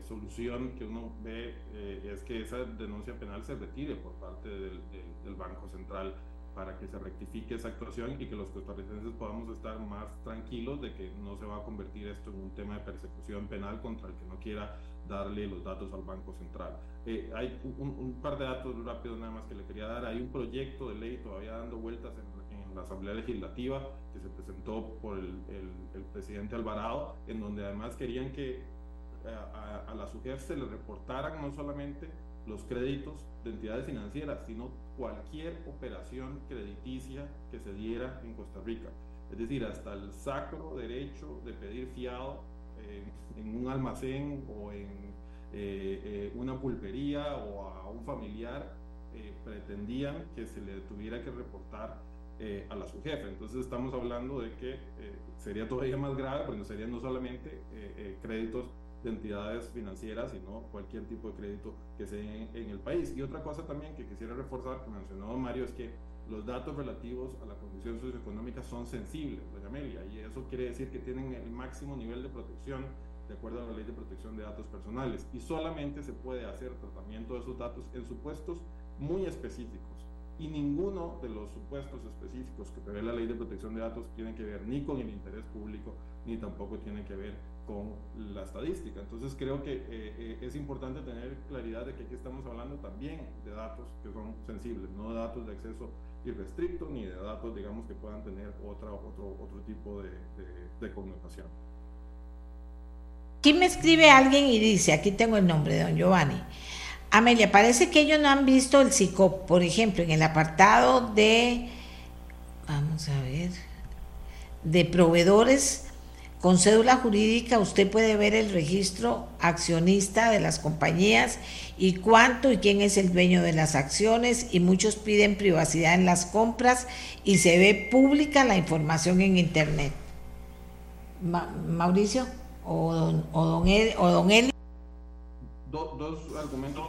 solución que uno ve, es que esa denuncia penal se retire por parte del, del Banco Central para que se rectifique esa actuación y que los costarricenses podamos estar más tranquilos de que no se va a convertir esto en un tema de persecución penal contra el que no quiera darle los datos al Banco Central. Eh, hay un, par de datos rápidos nada más que le quería dar. Hay un proyecto de ley todavía dando vueltas en, la Asamblea Legislativa que se presentó por el, el, presidente Alvarado, en donde además querían que eh, a, a la SUGEF se le reportaran no solamente los créditos de entidades financieras, sino cualquier operación crediticia que se diera en Costa Rica. Es decir, hasta el sacro derecho de pedir fiado en un almacén o en eh, eh, una pulpería o a un familiar, eh, pretendían que se le tuviera que reportar eh, a la subjefe. Entonces estamos hablando de que sería todavía más grave, porque serían no solamente créditos de entidades financieras, sino cualquier tipo de crédito que se en el país. Y otra cosa también que quisiera reforzar, que mencionó Mario, es que los datos relativos a la condición socioeconómica son sensibles, doña Amelia, y eso quiere decir que tienen el máximo nivel de protección de acuerdo a la ley de protección de datos personales y solamente se puede hacer tratamiento de esos datos en supuestos muy específicos y ninguno de los supuestos específicos que prevé la ley de protección de datos tiene que ver ni con el interés público ni tampoco tiene que ver con la estadística. Entonces creo que eh, eh, es importante tener claridad de que aquí estamos hablando también de datos que son sensibles, no datos de acceso irrestricto ni de datos, digamos, que puedan tener otra, otro, otro tipo de, de, connotación. Aquí me escribe alguien y dice, aquí tengo el nombre de don Giovanni. Amelia, parece que ellos no han visto el psico por ejemplo, en el apartado de, vamos a ver, de proveedores con cédula jurídica usted puede ver el registro accionista de las compañías y cuánto y quién es el dueño de las acciones y muchos piden privacidad en las compras y se ve pública la información en internet. Mauricio o don, o don, o don Eli. dos argumentos.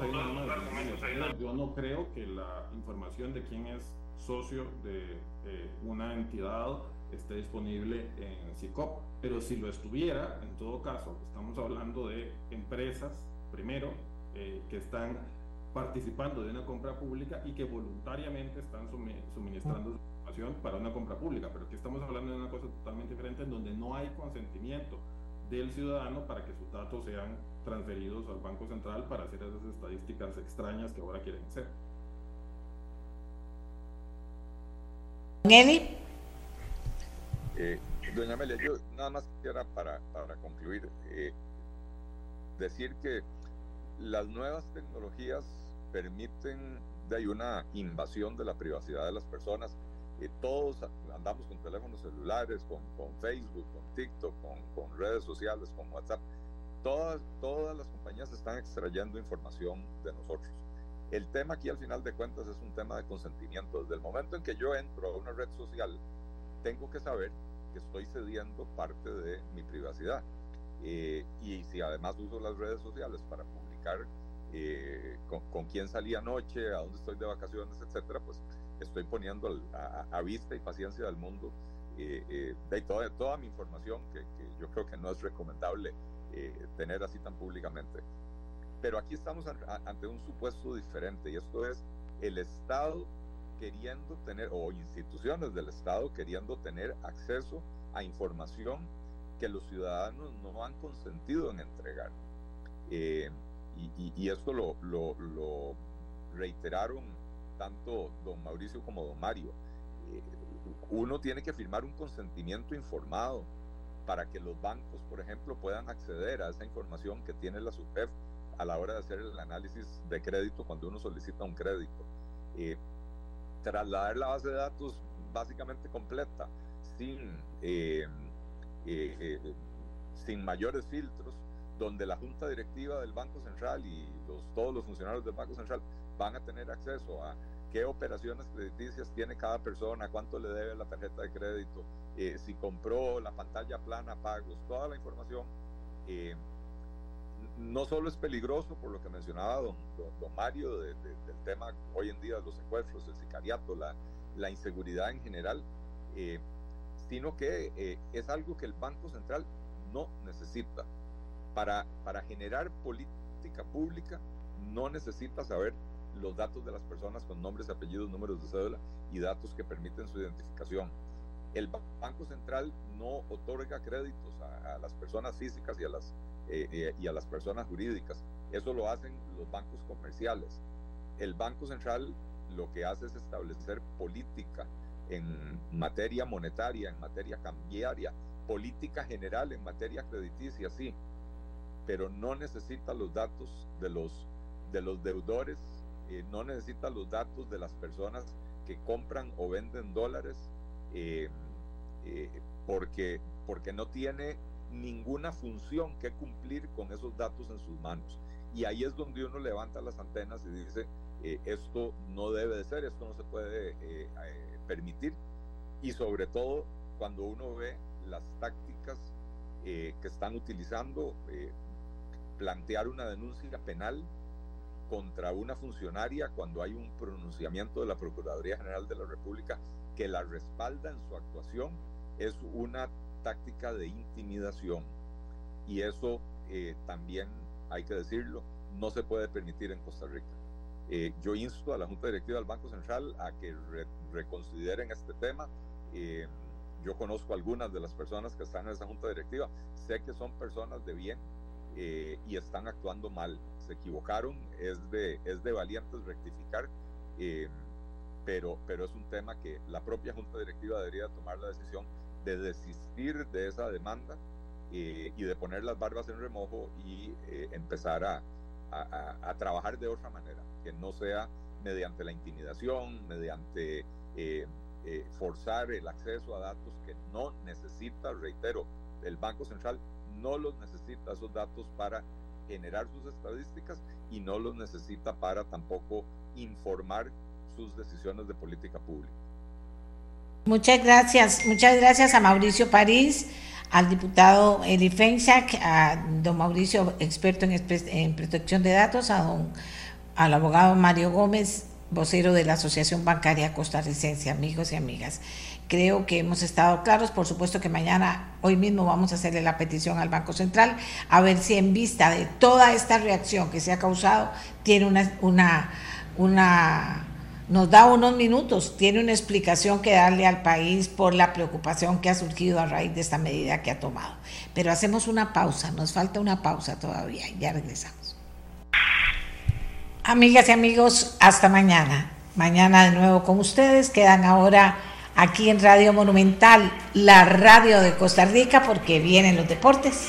Yo no creo que la información de quién es socio de eh, una entidad esté disponible en CICOP, pero si lo estuviera, en todo caso, estamos hablando de empresas, primero, eh, que están participando de una compra pública y que voluntariamente están suministrando su información para una compra pública, pero aquí estamos hablando de una cosa totalmente diferente en donde no hay consentimiento del ciudadano para que sus datos sean transferidos al Banco Central para hacer esas estadísticas extrañas que ahora quieren hacer. Nelly. Eh, doña Amelia, yo nada más quisiera para, para concluir eh, decir que las nuevas tecnologías permiten de una invasión de la privacidad de las personas. Eh, todos andamos con teléfonos celulares, con, con Facebook, con TikTok, con, con, redes sociales, con WhatsApp. Todas, todas las compañías están extrayendo información de nosotros. El tema aquí al final de cuentas es un tema de consentimiento. Desde el momento en que yo entro a una red social, tengo que saber que estoy cediendo parte de mi privacidad. Eh, y si además uso las redes sociales para publicar eh, con, quién salí anoche, a dónde estoy de vacaciones, etcétera, pues estoy poniendo a, vista y paciencia del mundo eh, de toda, toda mi información que, yo creo que no es recomendable tener así tan públicamente. Pero aquí estamos ante un supuesto diferente y esto es el Estado queriendo tener, o instituciones del Estado queriendo tener acceso a información que los ciudadanos no han consentido en entregar. Eh, y, esto lo, lo, reiteraron tanto don Mauricio como don Mario. Eh, uno tiene que firmar un consentimiento informado para que los bancos, por ejemplo, puedan acceder a esa información que tiene la SUPEF a la hora de hacer el análisis de crédito cuando uno solicita un crédito. Eh, trasladar la base de datos básicamente completa, sin, eh, eh, eh, sin mayores filtros, donde la junta directiva del Banco Central y los, todos los funcionarios del Banco Central van a tener acceso a qué operaciones crediticias tiene cada persona, cuánto le debe la tarjeta de crédito, si compró la pantalla plana, pagos, toda la información no solo es peligroso por lo que mencionaba don, don, Mario del tema hoy en día de los secuestros, el sicariato, la, la inseguridad en general, eh, sino que eh, es algo que el Banco Central no necesita. Para, para generar política pública no necesita saber los datos de las personas con nombres, apellidos, números de cédula y datos que permiten su identificación. El Banco Central no otorga créditos a las personas físicas y a las eh, eh, y a las personas jurídicas. Eso lo hacen los bancos comerciales. El Banco Central lo que hace es establecer política en materia monetaria, en materia cambiaria, política general en materia crediticia, sí, pero no necesita los datos de los, de los deudores, eh, no necesita los datos de las personas que compran o venden dólares, porque, porque no tiene ninguna función que cumplir con esos datos en sus manos. Y ahí es donde uno levanta las antenas y dice, eh, esto no debe de ser, esto no se puede eh, eh, permitir. y sobre todo cuando uno ve las tácticas que están utilizando, plantear una denuncia penal contra una funcionaria cuando hay un pronunciamiento de la Procuraduría General de la República que la respalda en su actuación es una táctica de intimidación y eso eh, también hay que decirlo, no se puede permitir en Costa Rica. Eh, yo insto a la Junta Directiva del Banco Central a que reconsideren este tema. Eh, yo conozco algunas de las personas que están en esa Junta Directiva, sé que son personas de bien y están actuando mal se equivocaron, es de, es de valientes rectificar, eh, pero, pero es un tema que la propia Junta Directiva debería tomar la decisión de desistir de esa demanda eh, y de poner las barbas en remojo y eh, empezar a, a, trabajar de otra manera, que no sea mediante la intimidación, mediante forzar el acceso a datos que no necesita, reitero, el Banco Central no los necesita esos datos para generar sus estadísticas y no los necesita para tampoco informar sus decisiones de política pública. Muchas gracias, muchas gracias a Mauricio París, al diputado Eli a don Mauricio, experto en, en protección de datos, a don, al abogado Mario Gómez, vocero de la Asociación Bancaria Costarricense, amigos y amigas. Creo que hemos estado claros, por supuesto que mañana, hoy mismo vamos a hacerle la petición al Banco Central, a ver si en vista de toda esta reacción que se ha causado, tiene una, una, una nos da unos minutos, tiene una explicación que darle al país por la preocupación que ha surgido a raíz de esta medida que ha tomado. Pero hacemos una pausa, nos falta una pausa todavía, ya regresamos. Amigas y amigos, hasta mañana. Mañana de nuevo con ustedes, quedan ahora aquí en Radio Monumental, la radio de Costa Rica, porque vienen los deportes.